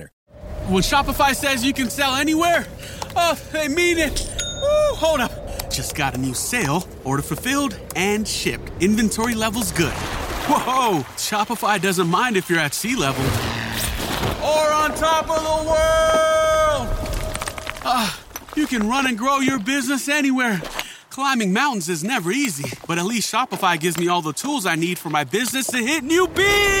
When Shopify says you can sell anywhere, oh, they mean it. Woo, hold up. Just got a new sale, order fulfilled and shipped. Inventory levels good. Whoa, Shopify doesn't mind if you're at sea level or on top of the world. Ah, you can run and grow your business anywhere. Climbing mountains is never easy, but at least Shopify gives me all the tools I need for my business to hit new peaks.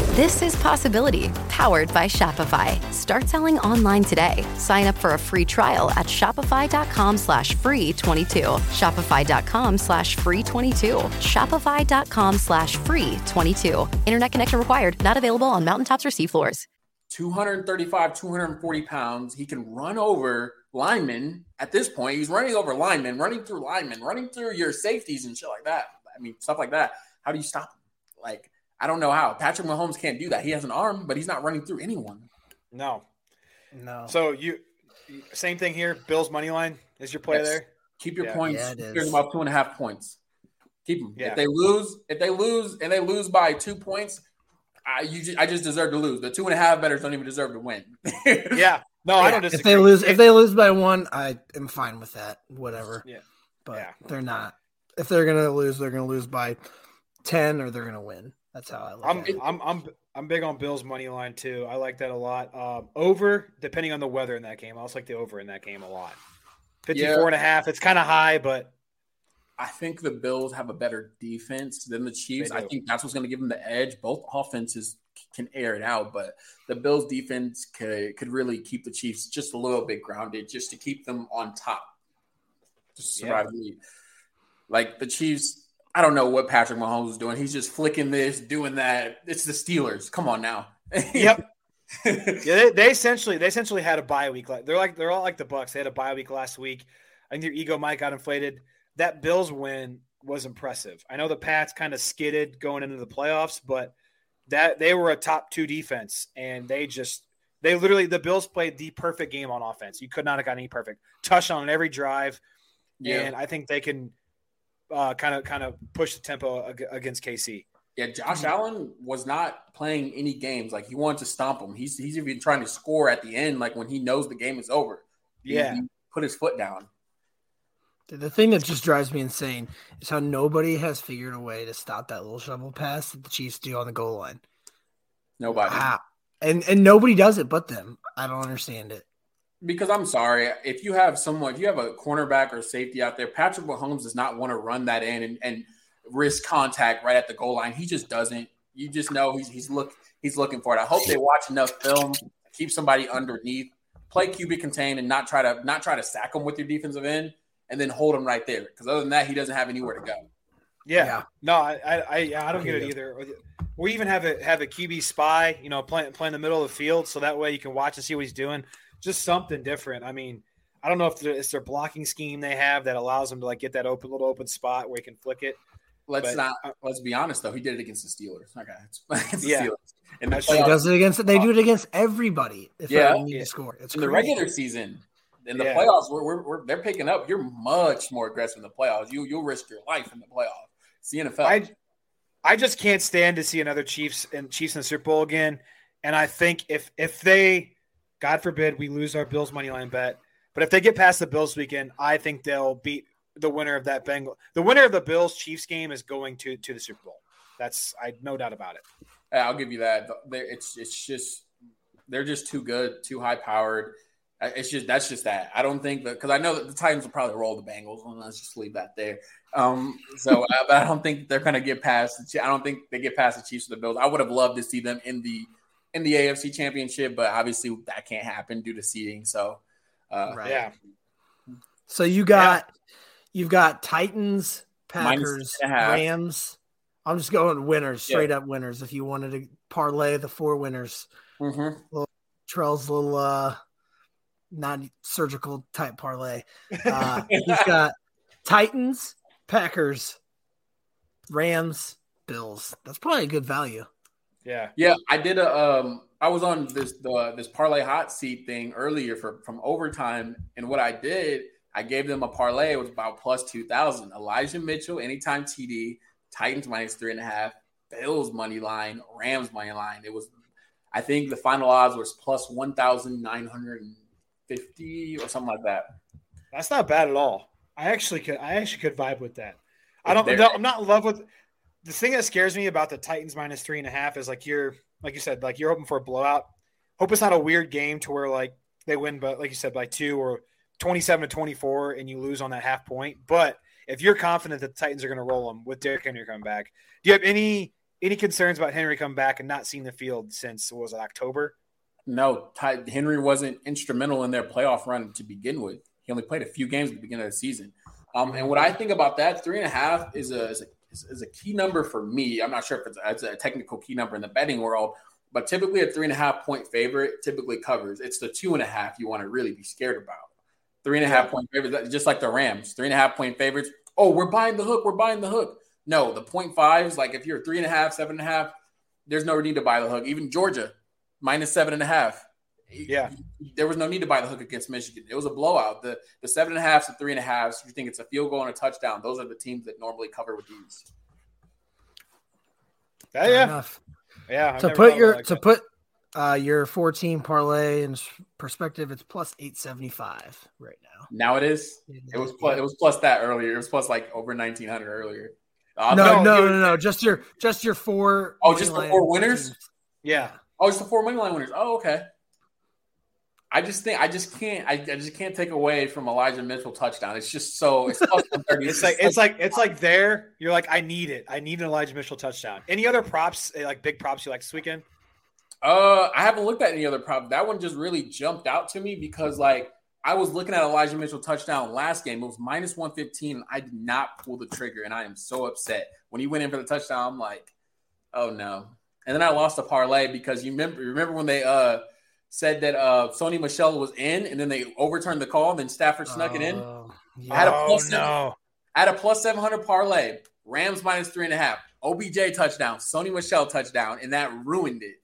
This is Possibility, powered by Shopify. Start selling online today. Sign up for a free trial at shopify.com slash free 22. Shopify.com slash free 22. Shopify.com slash free 22. Internet connection required. Not available on mountaintops or seafloors. 235, 240 pounds. He can run over linemen at this point. He's running over linemen, running through linemen, running through your safeties and shit like that. I mean, stuff like that. How do you stop him? Like, I don't know how. Patrick Mahomes can't do that. He has an arm, but he's not running through anyone. No. No. So you, same thing here. Bills money line is your play Yes. there. Keep your Yeah. points. Yeah, it is. Here's about two and a half points. Keep them. Yeah. If they lose, if they lose, and they lose by two points, I you just, I just deserve to lose. The two and a half betters don't even deserve to win. [LAUGHS] Yeah. No, I don't if they lose, if they lose by one, I am fine with that. Whatever. Yeah. But Yeah. they're not. If they're gonna lose, they're gonna lose by ten, or they're gonna win. That's how I look I'm at it. I'm I'm I'm big on Bills money line too. I like that a lot. Um, over, depending on the weather in that game. I also like the over in that game a lot. 54 Yeah. and a half. It's kind of high, but I think the Bills have a better defense than the Chiefs. I think that's what's going to give them the edge. Both offenses can air it out, but the Bills defense could could really keep the Chiefs just a little bit grounded, just to keep them on top, just to Yeah. the lead. Like the Chiefs, I don't know what Patrick Mahomes is doing. He's just flicking this, doing that. It's the Steelers. Come on now. [LAUGHS] yep. yeah, they, they essentially they essentially had a bye week. Like they're like they're all like the Bucks. They had a bye week last week. I think their ego might got inflated. That Bills win was impressive. I know the Pats kind of skidded going into the playoffs, but that they were a top two defense, and they just they literally the Bills played the perfect game on offense. You could not have gotten any perfect touchdown on every drive, Yeah. and I think they can kind of kind of push the tempo ag- against KC. Yeah, Josh Allen was not playing any games. Like he wanted to stomp him. He's he's even trying to score at the end, like when he knows the game is over. He- Yeah. he put his foot down. The thing that just drives me insane is how nobody has figured a way to stop that little shovel pass that the Chiefs do on the goal line. Nobody. How? And and nobody does it but them. I don't understand it. Because I'm sorry, if you have someone, if you have a cornerback or safety out there, Patrick Mahomes does not want to run that in and, and risk contact right at the goal line. He just doesn't. You just know he's he's look he's looking for it. I hope they watch enough film, keep somebody underneath, play QB contain, and not try to not try to sack him with your defensive end, and then hold him right there. Because other than that, he doesn't have anywhere to go. Yeah. yeah. No, I I, I don't get it either. We even have a have a QB spy, you know, playing play in the middle of the field, so that way you can watch and see what he's doing. Just something different. I mean, I don't know if it's their blocking scheme they have that allows them to like get that open little open spot where he can flick it. Let's but, not. Uh, let's be honest though. He did it against the Steelers. Okay, it's, [LAUGHS] yeah. Steelers. And the he does it against. They do it against every,body If yeah, they need yeah. to score. It's in the regular season. In the yeah. playoffs, we're, we're, we're, they're picking up. You're much more aggressive in the playoffs. You you'll risk your life in the playoffs. It's the NFL. I, I just can't stand to see another Chiefs and Chiefs in the Super Bowl again. And I think if if they, God forbid, we lose our Bills money line bet, but if they get past the Bills weekend, I think they'll beat the winner of that Bengal. The winner of the Bills Chiefs game is going to to the Super Bowl. That's I no doubt about it. I'll give you that. It's it's just they're just too good, too high powered. It's just that's just that. I don't think that because I know that the Titans will probably roll the Bengals. Well, let's just leave that there. Um, so I, I, don't think they're going to get past. The, I don't think they get past the Chiefs or the Bills. I would have loved to see them in the in the AFC Championship, but obviously that can't happen due to seeding. So, uh, right. yeah. So you got yeah. you've got Titans, Packers, Rams. I'm just going winners, straight yeah. up winners. If you wanted to parlay the four winners, mm-hmm. little Trell's little uh, non surgical type parlay. Uh, [LAUGHS] he's got Titans, Packers, Rams, Bills. That's probably a good value. Yeah. Yeah, I did a um I was on this the this parlay hot seat thing earlier for from overtime and what I did, I gave them a parlay. It was about plus 2000. Elijah Mitchell anytime TD, Titans minus three and a half, Bills money line, Rams money line. It was I think the final odds was plus 1950 or something like that. That's not bad at all. I actually could I actually could vibe with that. I don't no, I'm not in love with the thing that scares me about the Titans minus three and a half is like you're like you said, like you're hoping for a blowout. Hope it's not a weird game to where like they win, but like you said, by two or 27 to 24 and you lose on that half point. But if you're confident that the Titans are going to roll them with Derrick Henry coming back, do you have any any concerns about Henry coming back and not seeing the field since was it October? No, Ty, Henry wasn't instrumental in their playoff run to begin with. He only played a few games at the beginning of the season. Um, and what I think about that, three and a half is a, is a is, a key number for me. I'm not sure if it's, it's a technical key number in the betting world, but typically a three and a half point favorite typically covers. It's the two and a half you want to really be scared about. Three and a half point favorites, just like the Rams, three and a half point favorites. Oh, we're buying the hook. We're buying the hook. No, the point fives, like if you're three and a half, seven and a half, there's no need to buy the hook. Even Georgia, minus seven and a half. Yeah. There was no need to buy the hook against Michigan. It was a blowout. The the seven and a half to three and a half. So you think it's a field goal and a touchdown. Those are the teams that normally cover with these. Yeah, yeah. Enough. Yeah. to put your like to that. put uh, your 14 parlay in perspective, it's plus 875 right now. Now it is. It was plus, it was plus that earlier. It was plus like over 1900 earlier. Uh, no, no, no, no, no, Just your just your four. Oh, just the four winners. Yeah. Oh, just the four money line winners. Oh, okay. I just think I just can't I, I, just can't take away from Elijah Mitchell touchdown. It's just so it's, [LAUGHS] it's like it's like it's like there. You're like I need it. I need an Elijah Mitchell touchdown. Any other props eh, like big props you like this weekend? Uh, I haven't looked at any other prop. That one just really jumped out to me because like I was looking at Elijah Mitchell touchdown last game. It was minus one fifteen. I did not pull the trigger, and I am so upset when he went in for the touchdown. I'm like, oh no. And then I lost a parlay because you remember remember when they uh said that uh, Sony Michel was in, and then they overturned the call, and then Stafford snuck it in. Yeah. I had a oh, plus oh, no. I had a plus seven hundred parlay. Rams minus three and a half. OBJ touchdown. Sony Michel touchdown, and that ruined it.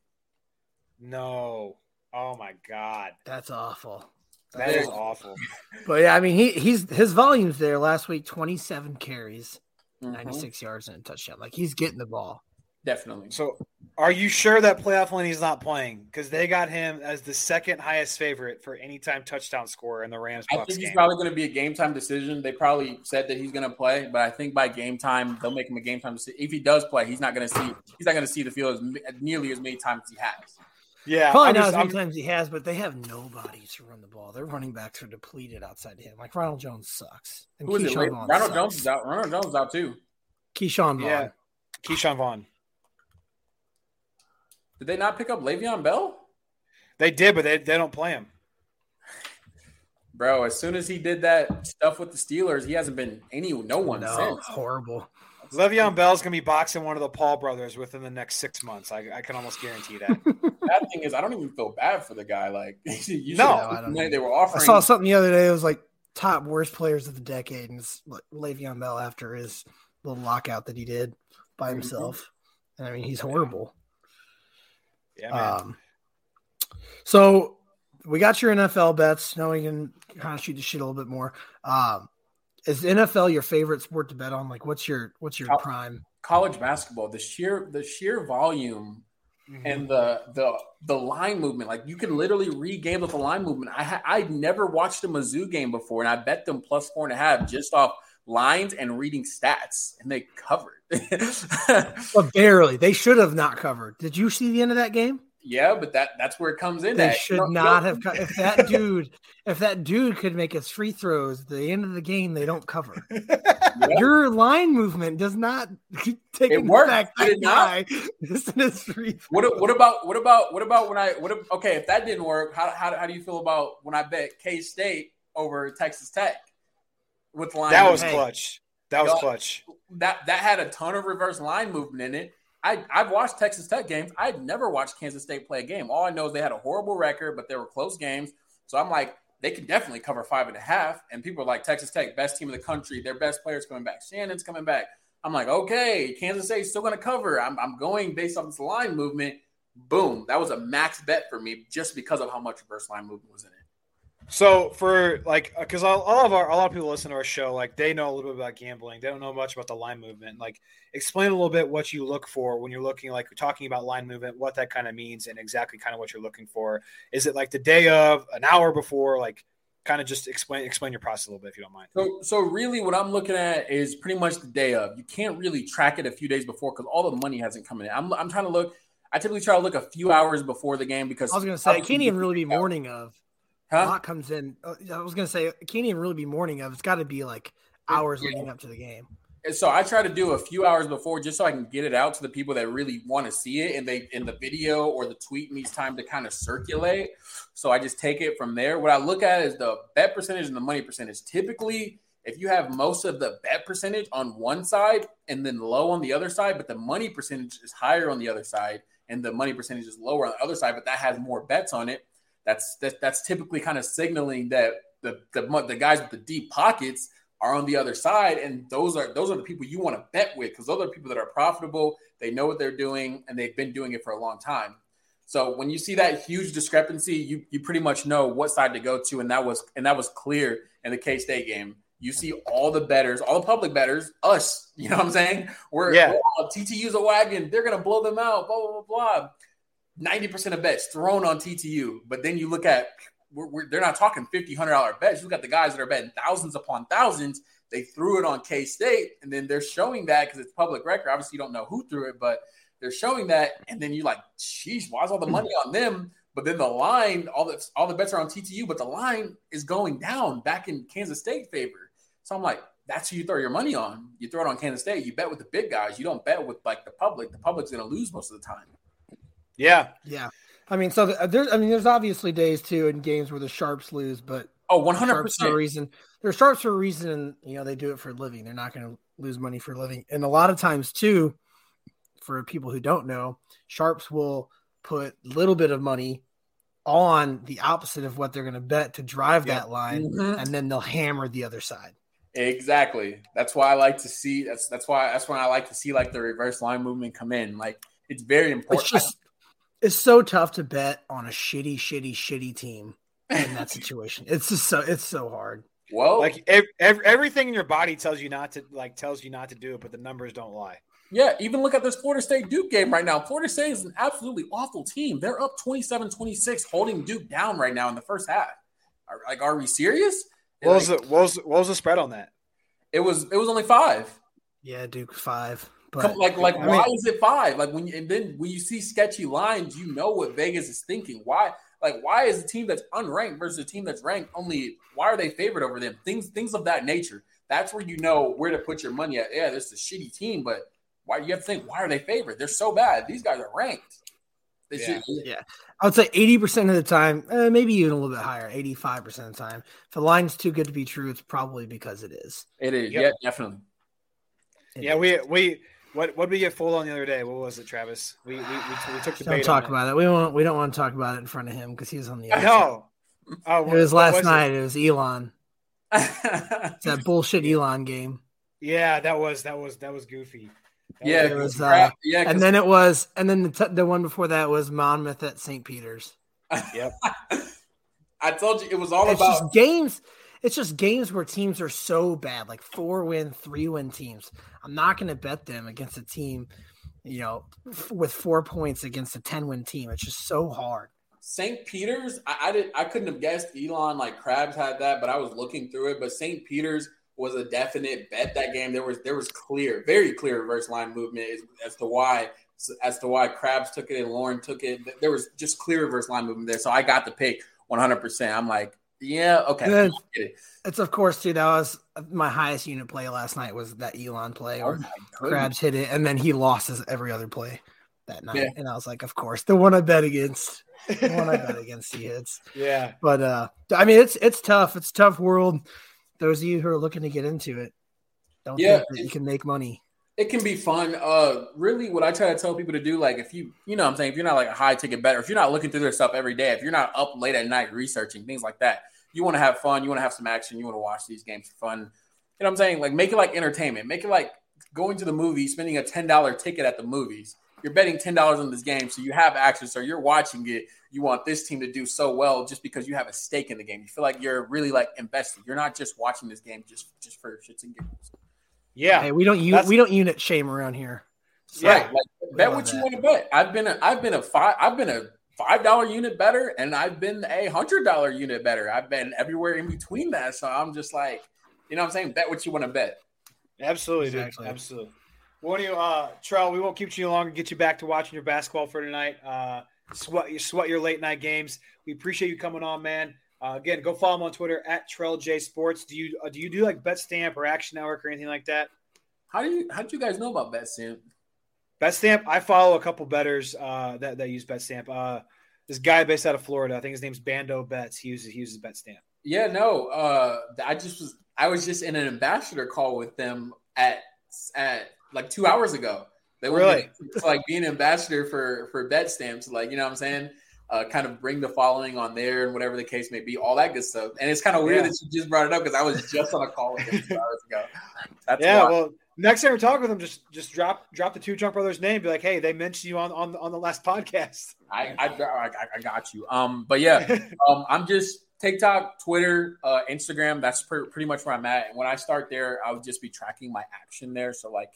No. Oh my god. That's awful. That is awful. [LAUGHS] But yeah, I mean, he he's his volumes there last week: twenty-seven carries, mm-hmm. ninety-six yards, and a touchdown. Like he's getting the ball. Definitely. So Are you sure that playoff Lenny's not playing? Because they got him as the second highest favorite for anytime touchdown scorer in the Rams. I Bucks think he's game. probably going to be a game time decision. They probably said that he's going to play, but I think by game time they'll make him a game time decision. If he does play, he's not going to see he's not going to see the field as, nearly as many times as he has. Yeah, Probably I'm not just- as many I'm- times he has, but they have nobody to run the ball. Their running backs are depleted outside him. Like Ronald Jones sucks. And Who is it? Ke'Shawn Vaughn Ronald sucks. Jones is out. Ronald Jones is out too. Ke'Shawn Vaughn. Yeah, Ke'Shawn Vaughn. Did they not pick up Le'Veon Bell? They did, but they, they don't play him. [LAUGHS] Bro, as soon as he did that stuff with the Steelers, he hasn't been any no one No, since. horrible. Le'Veon Bell's gonna be boxing one of the Paul brothers within the next six months. I, I can almost guarantee that. [LAUGHS] that thing is, I don't even feel bad for the guy. Like, [LAUGHS] you No, I don't they, know. they were I offering. saw something the other day. It was like top worst players of the decade, and it's Le'Veon Bell after his little lockout that he did by Mm-hmm. himself. And I mean, he's horrible. Yeah, man. Um, so we got your NFL bets. Now we can kind of shoot the shit a little bit more. Um, is NFL your favorite sport to bet on? Like, what's your what's your prime? college basketball, the sheer the sheer volume and the the the line movement, like you can literally regame with the line movement. I ha- I never watched a Mizzou game before, and I bet them plus four and a half just off lines and reading stats, and they covered. [LAUGHS] Well, barely. They should have not covered. Did you see the end of that game? yeah, but that that's where it comes in. They at. should know- not know- have. Co- if that dude, if that dude could make his free throws at the end of the game, they don't cover. [LAUGHS] Your line movement does not [LAUGHS] take It worked, fact did that it not? guy missing free. What, what about what about what about when I what if, okay if that didn't work how, how, how do you feel about when I bet K State over Texas Tech with line that was clutch. That was Yo, clutch. that that had a ton of reverse line movement in it. I I've watched Texas Tech games. I'd never watched Kansas State play a game. All I know is they had a horrible record, but they were close games. So I'm like, they can definitely cover five and a half. And people are like, Texas Tech, best team in the country. Their best players coming back. Shannon's coming back. I'm like, okay, Kansas State's still going to cover. I'm, I'm going based on this line movement. Boom. That was a max bet for me just because of how much reverse line movement was in it. So for like, uh, because all, all of our a lot of people listen to our show, like they know a little bit about gambling. They don't know much about the line movement. Like, explain a little bit what you look for when you're looking, like we're talking about line movement, what that kind of means, and exactly kind of what you're looking for. Is it like the day of, an hour before, like, kind of just explain explain your process a little bit if you don't mind. So, so really, what I'm looking at is pretty much the day of. You can't really track it a few days before because all the money hasn't come in. I'm, I'm trying to look. I typically try to look a few hours before the game because I was going to say, it can't even really be morning of. Huh? A lot comes in. uh, I was going to say, it can't even really be morning of. It's got to be like hours Yeah. leading up to the game. And so I try to do a few hours before just so I can get it out to the people that really want to see it and they in the video or the tweet needs time to kind of circulate. So I just take it from there. What I look at is the bet percentage and the money percentage. Typically, if you have most of the bet percentage on one side and then low on the other side, but the money percentage is higher on the other side and the money percentage is lower on the other side, but that has more bets on it. That's that, that's typically kind of signaling that the, the the guys with the deep pockets are on the other side, and those are those are the people you want to bet with because those are the people that are profitable. They know what they're doing, and they've been doing it for a long time. So when you see that huge discrepancy, you you pretty much know what side to go to, and that was and that was clear in the K State game. You see all the betters, all the public betters, us. [LAUGHS] You know what I'm saying? We're Yeah. oh, TTU's a wagon. They're gonna blow them out. Blah blah blah blah. Ninety percent of bets thrown on TTU, but then you look at we're, we're, they're not talking fifty hundred dollar bets. You got the guys that are betting thousands upon thousands. They threw it on K State, and then they're showing that because it's public record. Obviously, you don't know who threw it, but they're showing that, and then you're like, "Sheesh, why is all the money on them?" But then the line, all the all the bets are on TTU, but the line is going down back in Kansas State favor. So I'm like, that's who you throw your money on. You throw it on Kansas State. You bet with the big guys. You don't bet with like the public. The public's going to lose most of the time. Yeah, Yeah. I mean, so the- there's, I mean, there's obviously days too in games where the sharps lose, but Oh, 100 sharps for a percent. reason. They're sharps for a reason. And, you know, they do it for a living. They're not going to lose money for a living. And a lot of times too, for people who don't know, sharps will put a little bit of money on the opposite of what they're going to bet to drive that line, Mhm. and then they'll hammer the other side. Exactly. That's why I like to see. That's that's why that's when I like to see like the reverse line movement come in. Like it's very important. It's just it's so tough to bet on a shitty, shitty, shitty team in that [LAUGHS] situation. It's just so it's so hard. well, like ev- ev- everything in your body tells you not to like tells you not to do it, but the numbers don't lie. Yeah, even look at this Florida State Duke game right now. Florida State is an absolutely awful team. They're up 27 26, holding Duke down right now in the first half. Are, like, are we serious? What was, Like, the, what, was, what was the spread on that? it was it was only five. Yeah, Duke five. But Come, like like I why is it five? Like when you, and then when you see sketchy lines, you know what Vegas is thinking. Why like why is a team that's unranked versus a team that's ranked only why are they favored over them? Things things of that nature. That's where you know where to put your money at. Yeah, this is a shitty team, but why you have to think why are they favored? They're so bad. These guys are ranked. They Yeah. should yeah, I would say eighty percent of the time, eh, maybe even a little bit higher, eighty-five percent of the time. If the line's too good to be true, it's probably because it is. it is. Yep. Yeah, definitely. It Yeah, is. we we what what did we get full on the other day? What was it, Travis? We we, we, we took the Don't bait. talk on about it. We won't. We don't want to talk about it in front of him because he's on the. other [LAUGHS] No. Oh, It was last it? night. It? was Elon. It's [LAUGHS] that bullshit Elon game. Yeah, that was that was that was goofy. That yeah, It was, crap. uh, yeah, 'cause- And then it was, and then the, t- the one before that was Monmouth at St. Peter's. Yep. [LAUGHS] I told you it was all It's about just games. It's just games where teams are so bad, like four win, three win teams. I'm not going to bet them against a team, you know, f- with four points against a 10 win team. It's just so hard. St. Peter's, I, I did I couldn't have guessed Elon like Krabs had that, but I was looking through it. But St. Peter's was a definite bet that game. There was there was clear, very clear reverse line movement as, as to why as to why Krabs took it and Lauren took it. There was just clear reverse line movement there. So I got the pick 100. percent I'm like, yeah, okay, Good. It's of course, too. That was my highest unit play last night. Was that Elon play Oh or my goodness. Krabs hit it, and then he lost his every other play that night. Yeah. And I was like, of course, the one I bet against, the one I bet against, he hits. [LAUGHS] Yeah. But uh, I mean, it's it's tough. It's a tough world. Those of you who are looking to get into it, don't Yeah, think that you can make money. It can be fun. Uh, really, what I try to tell people to do, like if you, you know, what I'm saying, if you're not like a high ticket better, if you're not looking through their stuff every day, if you're not up late at night researching things like that, you want to have fun, you want to have some action, you want to watch these games for fun. You know what I'm saying? Like make it like entertainment. Make it like going to the movie, spending a ten dollar ticket at the movies. You're betting ten dollars on this game, so you have action. So you're watching it. You want this team to do so well just because you have a stake in the game. You feel like you're really like invested. You're not just watching this game just just for shits and giggles. Yeah. Hey, we don't u- we don't unit shame around here. So, Right. Like bet love what you that. want to bet. I've been a I've been a five I've been a five dollar unit better and I've been a hundred dollar unit better. I've been everywhere in between that. So I'm just like, you know what I'm saying? Bet what you want to bet. Absolutely, Exactly. dude. Absolutely. What do you, uh, Trell? We won't keep you long and get you back to watching your basketball for tonight. Uh, sweat, you sweat your late night games. We appreciate you coming on, man. Uh, again, go follow him on Twitter at Trell J Sports. Do you uh, do you do like Bet Stamp or Action Network or anything like that? How do you how do you guys know about BetStamp? Bet Stamp. I follow a couple betters uh, that that use Bet Stamp. Uh, this guy based out of Florida. I think his name's Bando Bets. He uses he uses Bet Stamp. Yeah, no. Uh I just was I was just in an ambassador call with them at at like two hours ago. They were Really? like being an ambassador for for bet stamps, like you know what I'm saying? Uh, kind of bring the following on there and whatever the case may be, all that good stuff. And it's kind of weird Yeah. that you just brought it up because I was just on a call with them two hours ago. That's yeah, why. well, next time we talk with him, just just drop drop the two Junk Brothers name. Be like, hey, they mentioned you on on on the last podcast. I, I, I, I got you. Um, but yeah, [LAUGHS] um, I'm just TikTok, Twitter, uh, Instagram. That's pre- pretty much where I'm at. And when I start there, I would just be tracking my action there. So like,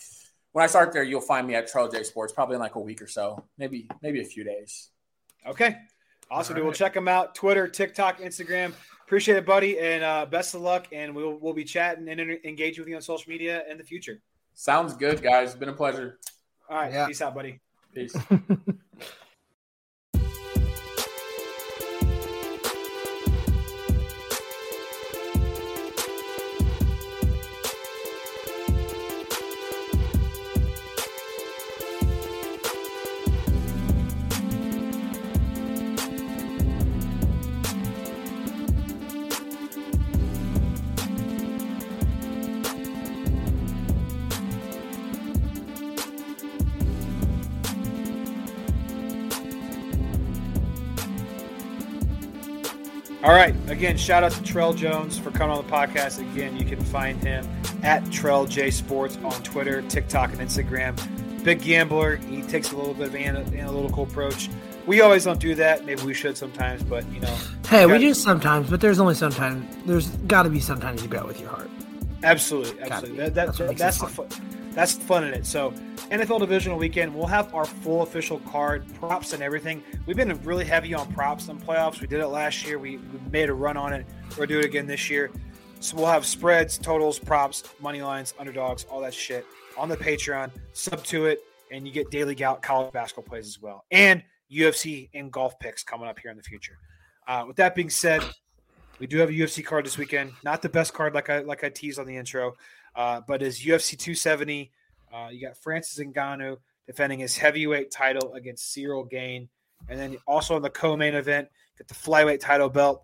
when I start there, you'll find me at Trell J Sports probably in like a week or so, maybe maybe a few days. Okay. Awesome. All dude. We'll check them out. Twitter, TikTok, Instagram. Appreciate it, buddy. And uh, best of luck. And we'll, we'll be chatting and inter- engage with you on social media in the future. Sounds good, guys. It's been a pleasure. All right. Yeah. Peace out, buddy. Peace. [LAUGHS] All right. Again, shout out to Trell Jones for coming on the podcast. Again, you can find him at Trell J Sports on Twitter, TikTok, and Instagram. Big gambler. He takes a little bit of an analytical approach. We always don't do that. Maybe we should sometimes, but you know. Hey, we Got- do sometimes, but there's only sometimes. There's got to be sometimes you bet with your heart. Absolutely, absolutely. That, that, That's that- that's the fun. That's fun in it. So, NFL divisional weekend, we'll have our full official card, props and everything. We've been really heavy on props in playoffs. We did it last year. We, we made a run on it. We'll do it again this year. So we'll have spreads, totals, props, money lines, underdogs, all that shit on the Patreon. Sub to it, and you get daily college basketball plays as well, and UFC and golf picks coming up here in the future. Uh, with that being said, we do have a UFC card this weekend. Not the best card, like I like I teased on the intro, uh, but is UFC 270. Uh, you got Francis Ngannou defending his heavyweight title against Ciryl Gane, and then also in the co-main event, get the flyweight title belt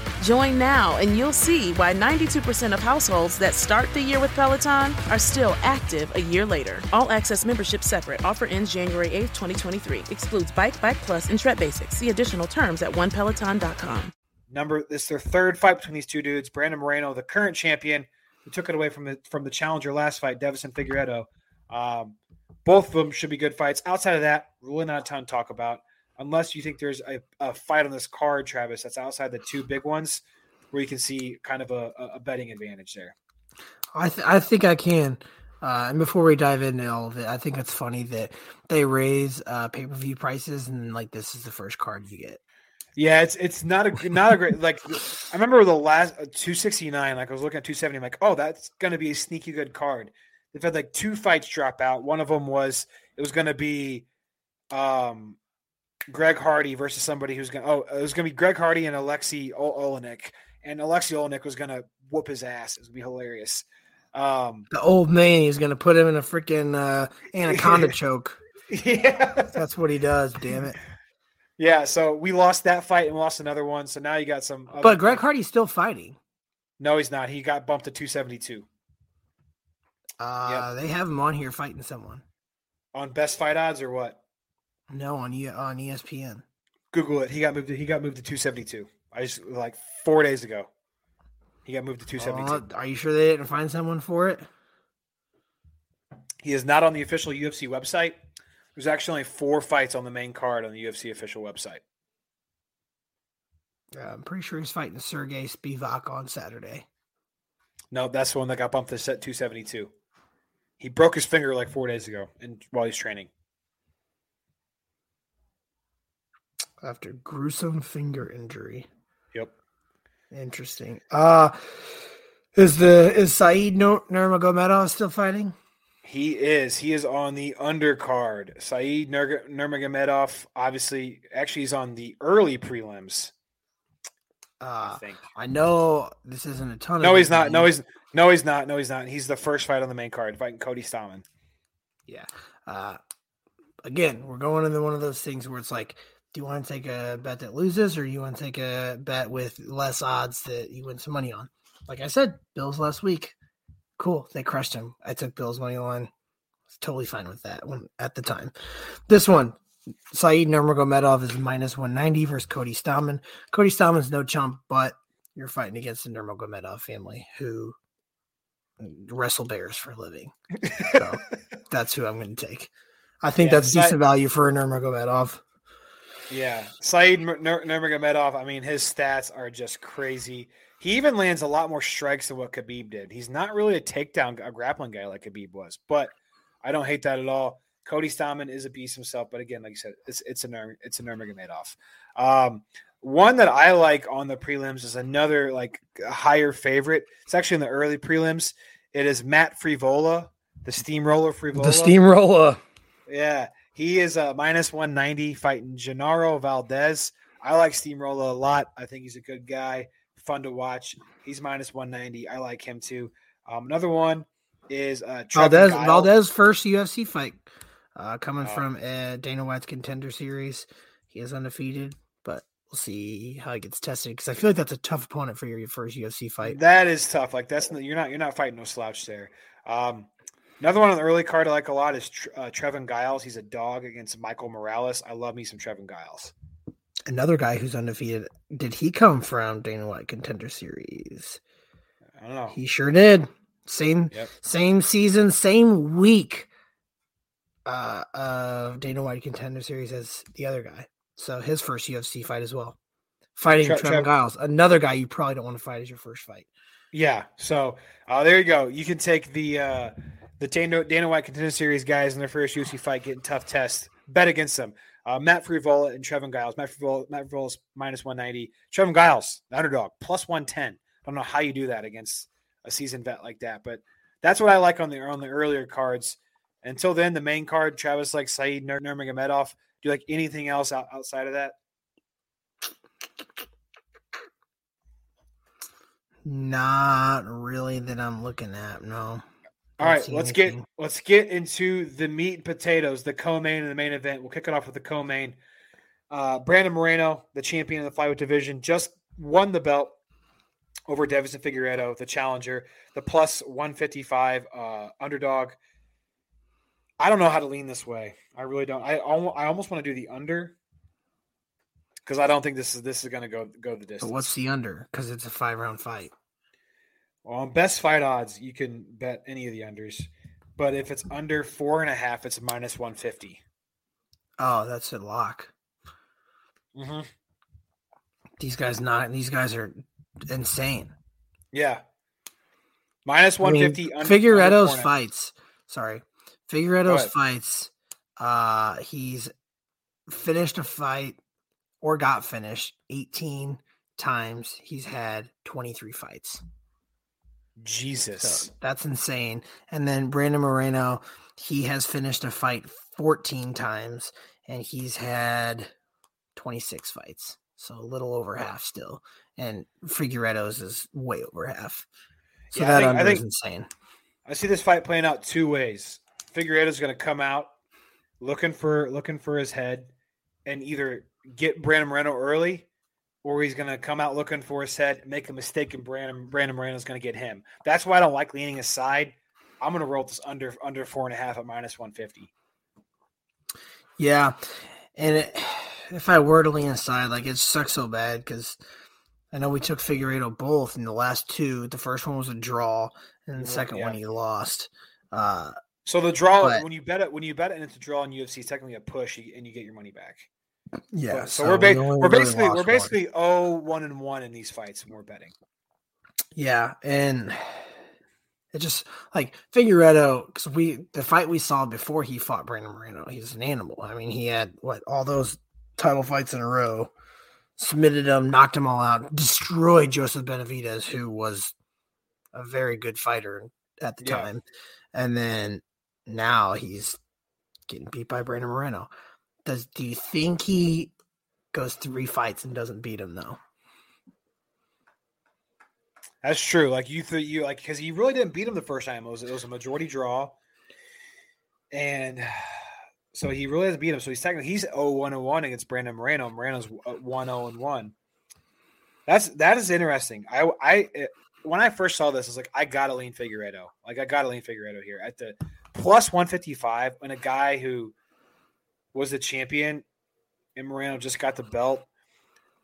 Join now and you'll see why 92% of households that start the year with Peloton are still active a year later. All access membership separate. Offer ends January 8th, 2023. Excludes Bike, Bike Plus, and Tread Basics. See additional terms at onepeloton.com. Number this is their third fight between these two dudes. Brandon Moreno, the current champion, who took it away from the from the challenger last fight, Deiveson Figueiredo. Um, both of them should be good fights. Outside of that, really not a ton to talk about unless you think there's a, a fight on this card, Travis, that's outside the two big ones where you can see kind of a, a betting advantage there. I, th- I think I can. Uh, and before we dive into all of it, I think it's funny that they raise uh, pay per view prices and like this is the first card you get. Yeah, it's it's not a not a great like. I remember the last uh, two sixty nine. Like I was looking at two seventy. I'm like, oh, that's gonna be a sneaky good card. They've had like two fights drop out. One of them was it was gonna be um Greg Hardy versus somebody who's going to, oh, it was going to be Greg Hardy and Alexei Oleinik. And Alexei Oleinik was going to whoop his ass. It was going to be hilarious. Um, the old man is going to put him in a freaking uh, anaconda [LAUGHS] choke. Yeah. That's what he does, damn it. Yeah, so we lost that fight and lost another one. So now you got some. But Greg fights. Hardy's still fighting. No, he's not. He got bumped to 272. Uh, yep. They have him on here fighting someone. On best fight odds or what? No, on e- on ESPN. Google it. He got moved. To, he got moved to 272. I just like four days ago. He got moved to 272. Uh, are you sure they didn't find someone for it? He is not on the official UFC website. There's actually only four fights on the main card on the UFC official website. Yeah, I'm pretty sure he's fighting Sergey Spivak on Saturday. No, that's the one that got bumped to set 272. He broke his finger like four days ago, and while he's training. After gruesome finger injury. Yep. Interesting. Uh is the is Saeed Nurmagomedov still fighting? He is. He is on the undercard. Saeed Nurmagomedov, obviously, actually, he's on the early prelims. Uh, I think. I know this isn't a ton. No, he's not. No, he's no, he's not. No, he's not. He's the first fight on the main card, fighting Cody Stamann. Yeah. Uh, again, we're going into one of those things where it's like do you want to take a bet that loses or you want to take a bet with less odds that you win some money on? Like I said, Bills last week. Cool. They crushed him. I took Bills money line. Was totally fine with that one at the time. This one, Saeed Nurmagomedov is minus 190 versus Cody Stamann. Cody Stamann's no chump, but you're fighting against the Nurmagomedov family who wrestle bears for a living. So [LAUGHS] that's who I'm going to take. I think yeah, that's decent value for a Nurmagomedov. Yeah, Saeed Nurmagomedov. I mean, his stats are just crazy. He even lands a lot more strikes than what Khabib did. He's not really a takedown, a grappling guy like Khabib was, but I don't hate that at all. Cody Stamann is a beast himself, but again, like you said, it's it's a Nur, it's a Nurmagomedov. Um, one that I like on the prelims is another like higher favorite. It's actually in the early prelims. It is Matt Frevola, the Steamroller Frevola. The Steamroller. Yeah, he is a minus 190 fighting Genaro Valdez. I like Steamroller a lot. I think he's a good guy, fun to watch. He's minus 190. I like him too. Um, another one is uh, Valdez. Giles. Valdez first UFC fight uh, coming Oh. from uh, Dana White's contender series. He is undefeated, but we'll see how he gets tested because I feel like that's a tough opponent for your, your first UFC fight. That is tough. Like that's you're not you're not fighting no slouch there. Um, another one on the early card I like a lot is uh, Trevin Giles. He's a dog against Michael Morales. I love me some Trevin Giles. Another guy who's undefeated. Did he come from Dana White contender series? I don't know. He sure did. Same Yep. same season, same week uh of Dana White contender series as the other guy. So his first UFC fight as well. Fighting Tre- Trevor Trev- Giles. Another guy you probably don't want to fight as your first fight. Yeah. So uh, there you go. You can take the uh, the Dana, Dana White Contender Series guys in their first UFC fight, getting tough tests. Bet against them. Uh, Matt Frivola and Trevin Giles. Matt Frivola, Matt Frivola's minus one ninety. Trevin Giles, the underdog, plus one ten. I don't know how you do that against a seasoned vet like that, but that's what I like on the on the earlier cards. Until then, the main card, Travis like Said Nur- Nurmagomedov. Do you like anything else out, outside of that? Not really that I'm looking at, no. All right, let's get let's get into the meat and potatoes, the co-main and the main event. We'll kick it off with the co-main. Uh, Brandon Moreno, the champion of the flyweight division, just won the belt over Deiveson Figueiredo, the challenger, the plus 155 uh, underdog. I don't know how to lean this way. I really don't. I almost, I almost want to do the under because I don't think this is this is going to go go the But what's the under? Because it's a five round fight. Well, on best fight odds, you can bet any of the unders, but if it's under four and a half, it's minus one fifty. Oh, that's a lock. Mm-hmm. These guys not these guys are insane. Yeah, Minus one fifty. I mean. Figueiredo's fights. Sorry, Figueiredo's fights. Uh, he's finished a fight or got finished eighteen times. He's had twenty three fights. Jesus, So that's insane. And then Brandon Moreno, he has finished a fight fourteen times, and he's had twenty six fights. So a little over half still. And Figueiredo's is way over half. So Yeah, I that think- I under is insane. I see this fight playing out two ways. Figueiredo's going to come out looking for looking for his head, and either get Brandon Moreno early, or he's going to come out looking for his head, make a mistake, and Brandon Brandon Moreno's going to get him. That's why I don't like leaning aside. I'm going to roll this under under four and a half at minus one fifty. Yeah, and it, if I were to lean aside, like it sucks so bad because I know we took Figueiredo both in the last two. The first one was a draw, and the Yeah, second one he lost. Uh, So the draw But- when you bet it when you bet it and it's a draw in UFC, it's technically a push, and you get your money back. Yeah, But- so, we're ba- we we're basically we're basically oh one and one in these fights, and we're betting. Yeah, and it just like Figueiredo because we the fight we saw before he fought Brandon Moreno, he's an animal. I mean, he had what all those title fights in a row, submitted him, knocked him all out, destroyed Joseph Benavidez, who was a very good fighter at the Yeah. time, and then now he's getting beat by Brandon Moreno. Does do you think he goes three fights and doesn't beat him though? That's true. Like you, th- you like because he really didn't beat him the first time. It was it was a majority draw, and [SIGHS] so he really hasn't beat him. So he's technically he's 0-1 and one against Brandon Moreno. Moreno's uh, 1-0 and one. That's that is interesting. I I it, when I first saw this, I was like, I gotta lean Figueiredo. Like I gotta lean Figueiredo here at the plus one fifty five. When a guy who was the champion and Moreno just got the belt.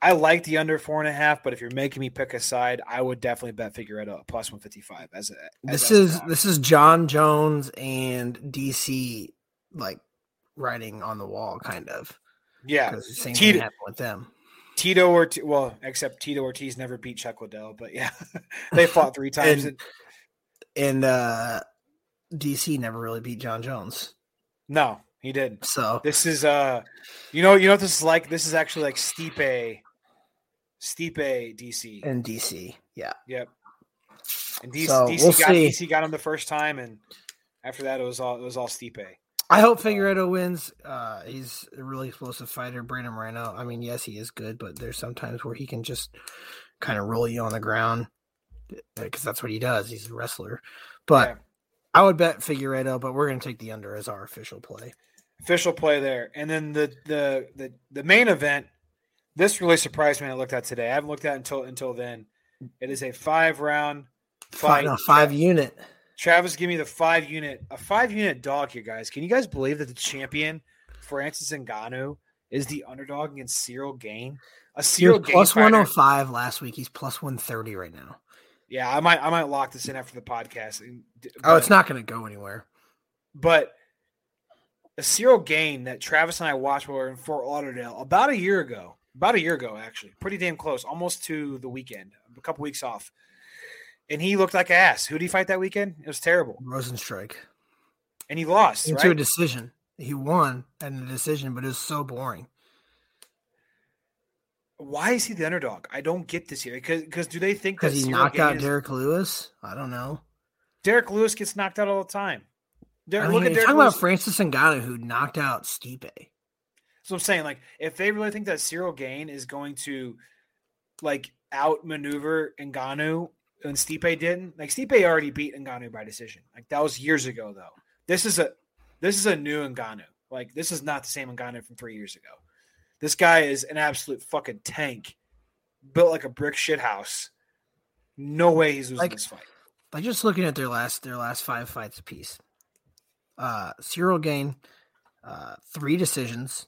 I like the under four and a half, but if you're making me pick a side, I would definitely bet Figueiredo at plus one fifty five as a. as- This is this is Jon Jones and DC like writing on the wall, kind of. Yeah, same Tito, thing happened with them. Tito or well, except Tito Ortiz never beat Chuck Liddell, but yeah, [LAUGHS] they fought three [LAUGHS] times. And, and uh DC never really beat Jon Jones. no, he didn't. So This is uh, you know, you know what this is like. This is actually like Stipe, Stipe DC. in DC, yeah. Yep. And DC, So, DC we'll got see. DC got him the first time, and after that, it was all it was all Stipe. I hope Figueiredo wins. Uh he's a really explosive fighter. Brandon Moreno. I mean, yes, he is good, but there's sometimes where he can just kind of roll you on the ground because that's what he does. He's a wrestler. But. I would bet Figueiredo, but we're going to take the under as our official play. Official play there, and then the the the the main event. This really surprised me. I looked at today. I haven't looked at until until then. It is a five round five, no, five unit. Travis, give me the five unit, a five unit dog here, guys. Can you guys believe that the champion, Francis Ngannou, is the underdog against Ciryl Gane? A Ciryl Gane plus one hundred oh five last week. He's plus one thirty right now. Yeah, I might I might lock this in after the podcast. Oh, but, oh, it's not going to go anywhere. But a Ciryl Gane that Travis and I watched while we were in Fort Lauderdale about a year ago. About a year ago, actually, pretty damn close, almost to the weekend, a couple weeks off. And he looked like ass. Who did he fight that weekend? It was terrible. Rozenstruik. And he lost into right? a decision. He won in a decision, but it was so boring why is he the underdog? I don't get this here. Because because do they think because he knocked out is... Derrick Lewis? I don't know. Derrick Lewis gets knocked out all the time. Derrick, I mean, look at Derrick talking Lewis. about Francis Ngannou who knocked out Stipe. So I'm saying, like, if they really think that Ciryl Gane is going to like outmaneuver Ngannou and Stipe didn't, like Stipe already beat Ngannou by decision. Like that was years ago, though. This is a this is a new Ngannou. Like this is not the same Ngannou from three years ago. This guy is an absolute fucking tank, built like a brick shit house. No way he's losing like, this fight. By just looking at their last their last five fights apiece, uh, Ciryl Gane, uh, three decisions.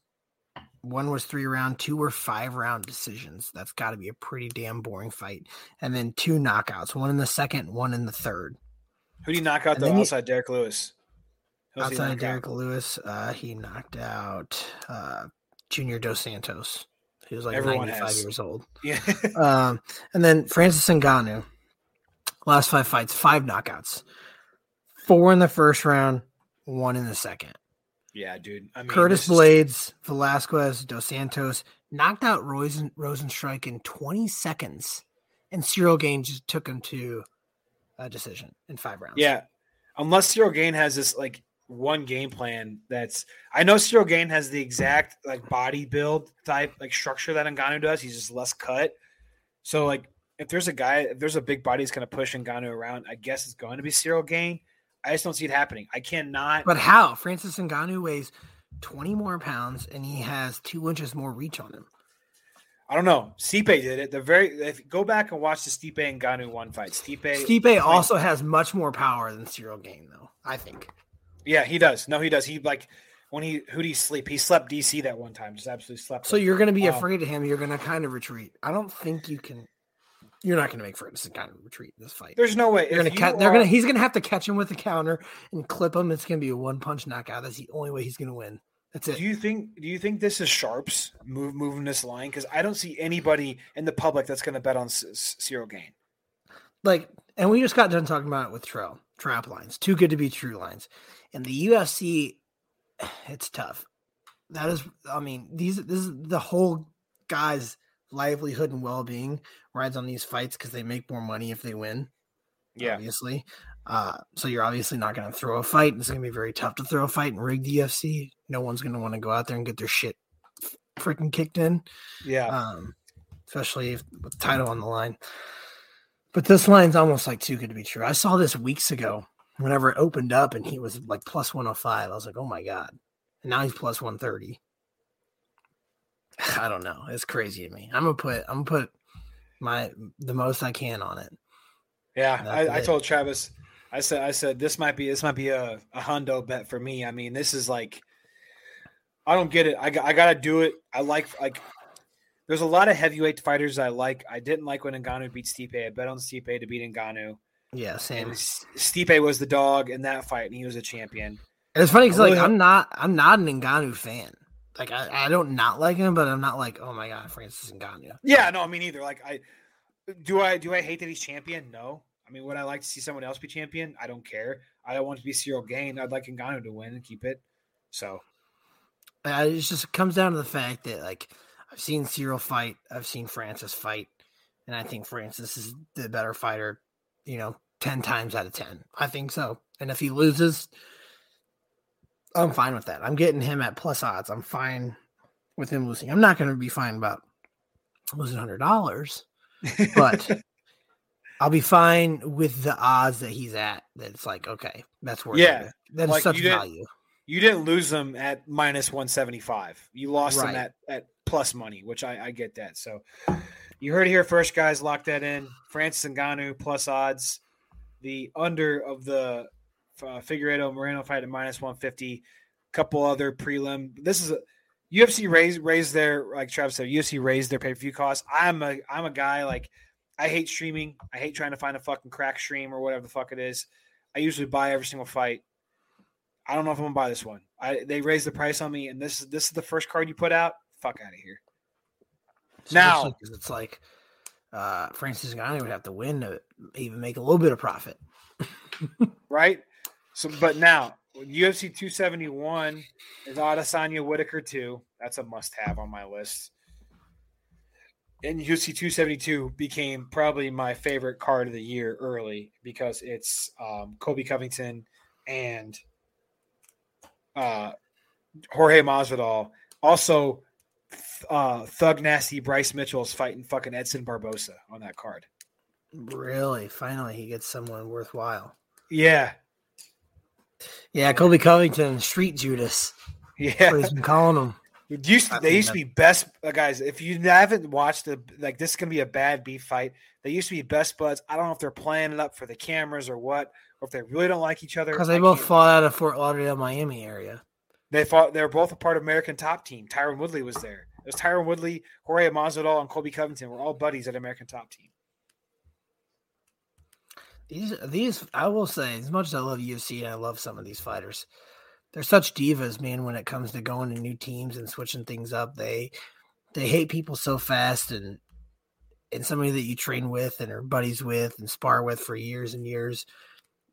One was three round, two were five round decisions. That's got to be a pretty damn boring fight. And then two knockouts, one in the second, one in the third. Who did he knock out and though outside he, Derrick Lewis? outside of Derrick out? Lewis, uh, he knocked out uh, Junior Dos Santos. He was like Everyone 95 has. years old. Yeah. [LAUGHS] um, and then Francis Ngannou, last five fights, five knockouts, four in the first round, one in the second. Yeah, dude. I mean, Curtis Blaydes, is... Velasquez, Dos Santos knocked out Rosen, Rozenstruik in 20 seconds, and Ciryl Gane just took him to a decision in five rounds. Yeah, unless Ciryl Gane has this like one game plan that's I know Ciryl Gane has the exact like body build type like structure that Ngannou does. He's just less cut. So like if there's a guy, if there's a big body that's gonna push Ngannou around, I guess it's going to be Ciryl Gane. I just don't see it happening. I cannot But how? Francis Ngannou weighs 20 more pounds and he has two inches more reach on him. I don't know. Stipe did it. The very if, go back and watch the Stipe and Ngannou one fight. Stipe Stipe also has much more power than Ciryl Gane, though. I think. Yeah, he does. No, he does. He like when he who do he sleep? He slept DC that one time. Just absolutely slept. So him. you're going to be um, afraid of him. You're going to kind of retreat. I don't think you can. You're not going to make Ferguson kind of retreat in this fight. There's no way. They're going to. They're going to. He's going to have to catch him with the counter and clip him. It's going to be a one punch knockout. That's the only way he's going to win. That's it. Do you think? Do you think this is sharps move moving this line? Because I don't see anybody in the public that's going to bet on Ciryl Gane. Like, and we just got done talking about it with Trail trap lines. Too good to be true lines. And the UFC, [SIGHS] it's tough. That is, I mean, these this is the whole guy's livelihood and well being rides on these fights because they make more money if they win. Yeah, obviously. Uh, so you're obviously not going to throw a fight. It's going to be very tough to throw a fight and rig the UFC. No one's going to want to go out there and get their shit freaking kicked in. Yeah. Um, especially if, with the title on the line. But this line's almost like too good to be true. I saw this weeks ago whenever it opened up and he was like plus 105, I was like, oh my God. And now he's plus 130. [SIGHS] I don't know. It's crazy to me. I'm gonna put I'm gonna put my the most I can on it. Yeah, I, I, told Travis, I said I said this might be this might be a, a hundo bet for me. I mean, this is like I don't get it. I, I gotta do it. I like like there's a lot of heavyweight fighters I like. I didn't like when Ngannou beat Stipe. I bet on Stipe to beat Ngannou. Yeah, same. And Stipe was the dog in that fight, and he was a champion. And it's funny because like I'm not I'm not an Ngannou fan. Like I, I don't not like him, but I'm not like oh my god Francis Ngannou. Yeah, no, I mean either. Like I do I do I hate that he's champion? No. I mean, would I like to see someone else be champion? I don't care. I don't want to be Ciryl Gane. I'd like Ngannou to win and keep it. So uh, it just comes down to the fact that like I've seen Ciryl fight, I've seen Francis fight, and I think Francis is the better fighter you know, 10 times out of 10. I think so. And if he loses, I'm fine with that. I'm getting him at plus odds. I'm fine with him losing. I'm not going to be fine about losing $100, but [LAUGHS] I'll be fine with the odds that he's at. That's like okay, that's worth Yeah, it. That's like, such you value. You didn't lose them at minus 175. You lost them Right. at, at plus money, which I, I get that. So you heard it here first, guys. Lock that in. Francis Ngannou plus odds. The under of the uh, Figueiredo Moreno fight at minus 150. Couple other prelim. This is a UFC raised raised their like Travis said. UFC raised their pay per view costs. I'm a I'm a guy like I hate streaming. I hate trying to find a fucking crack stream or whatever the fuck it is. I usually buy every single fight. I don't know if I'm gonna buy this one. I they raised the price on me, and this is this is the first card you put out. Fuck out of here. Now- Especially 'cause it's like uh, Francis Ngannou would have to win to even make a little bit of profit. [LAUGHS] right? So, but now UFC 271 is Adesanya Whittaker 2. That's a must have on my list. And UFC 272 became probably my favorite card of the year early because it's um, Colby Covington and uh, Jorge Masvidal. Also, uh, Thug Nasty Bryce Mitchell is fighting fucking Edson Barboza on that card. Really, finally, he gets someone worthwhile. Yeah, Yeah, Colby Covington, Street Judas. yeah. He's been calling. It used to, they used to be best uh, guys. If you haven't watched the like, this is gonna be a bad beef fight. They used to be best buds. I don't know if they're playing it up for the cameras or what, or if they really don't like each other. Because they I both fought out of Fort Lauderdale, Miami area. They fought. They were both a part of American Top Team. Tyron Woodley was there. It was Tyron Woodley, Jorge Masvidal, and Colby Covington were all buddies at American Top Team. These, these, I will say, as much as I love UFC and I love some of these fighters, they're such divas, man. When it comes to going to new teams and switching things up, they, they hate people so fast, and and somebody that you train with and are buddies with and spar with for years and years,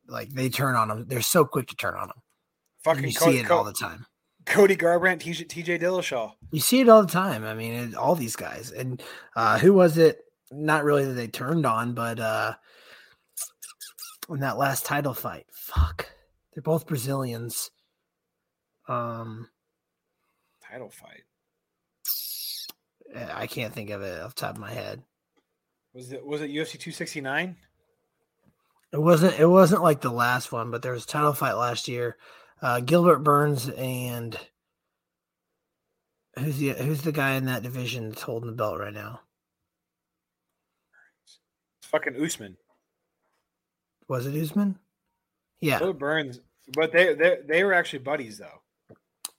like they turn on them. They're so quick to turn on them. Fucking you Co- see it all the time. Cody Garbrandt, TJ, TJ Dillashaw. You see it all the time. I mean, it, all these guys. And uh, who was it? Not really that they turned on, but uh, in that last title fight, fuck, they're both Brazilians. Um, Title fight. eh, I can't think of it off the top of my head. Was it was it UFC 269? It wasn't. It wasn't like the last one, but there was a title fight last year. Uh, Gilbert Burns and who's the who's the guy in that division that's holding the belt right now? It's fucking Usman. Was it Usman? Yeah, Bill Burns, but they they they were actually buddies though.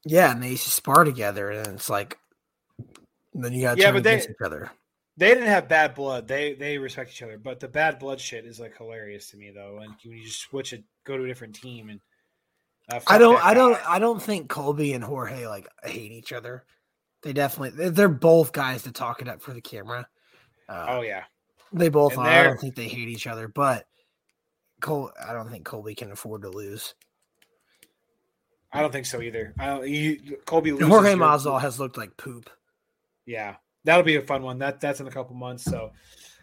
Yeah, and they used to spar together, and it's like then you got Yeah, but they- each other. They didn't have bad blood. They they respect each other, but the bad blood shit is like hilarious to me though. And when you just switch it, go to a different team, and I don't, I don't. I don't think Colby and Jorge like hate each other. They definitely, they're, both guys to talk it up for the camera. Uh, Oh yeah, they both and are. I don't think they hate each other, but Cole, I don't think Colby can afford to lose. I don't think so either. I don't. You, Colby And loses Jorge Masvidal has looked like poop. Yeah, that'll be a fun one. That that's in a couple months. So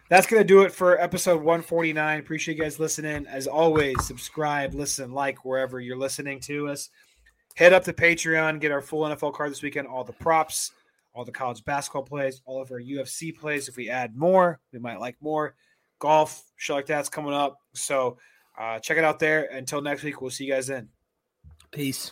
that's gonna do it for episode 149. Appreciate you guys listening. As always, subscribe, listen, like wherever you're listening to us. Head up to Patreon, get our full NFL card this weekend, all the props, all the college basketball plays, all of our UFC plays. If we add more, we might like more. Golf, shit like that's coming up. So uh, check it out there. Until next week, we'll see you guys then. Peace.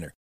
winner.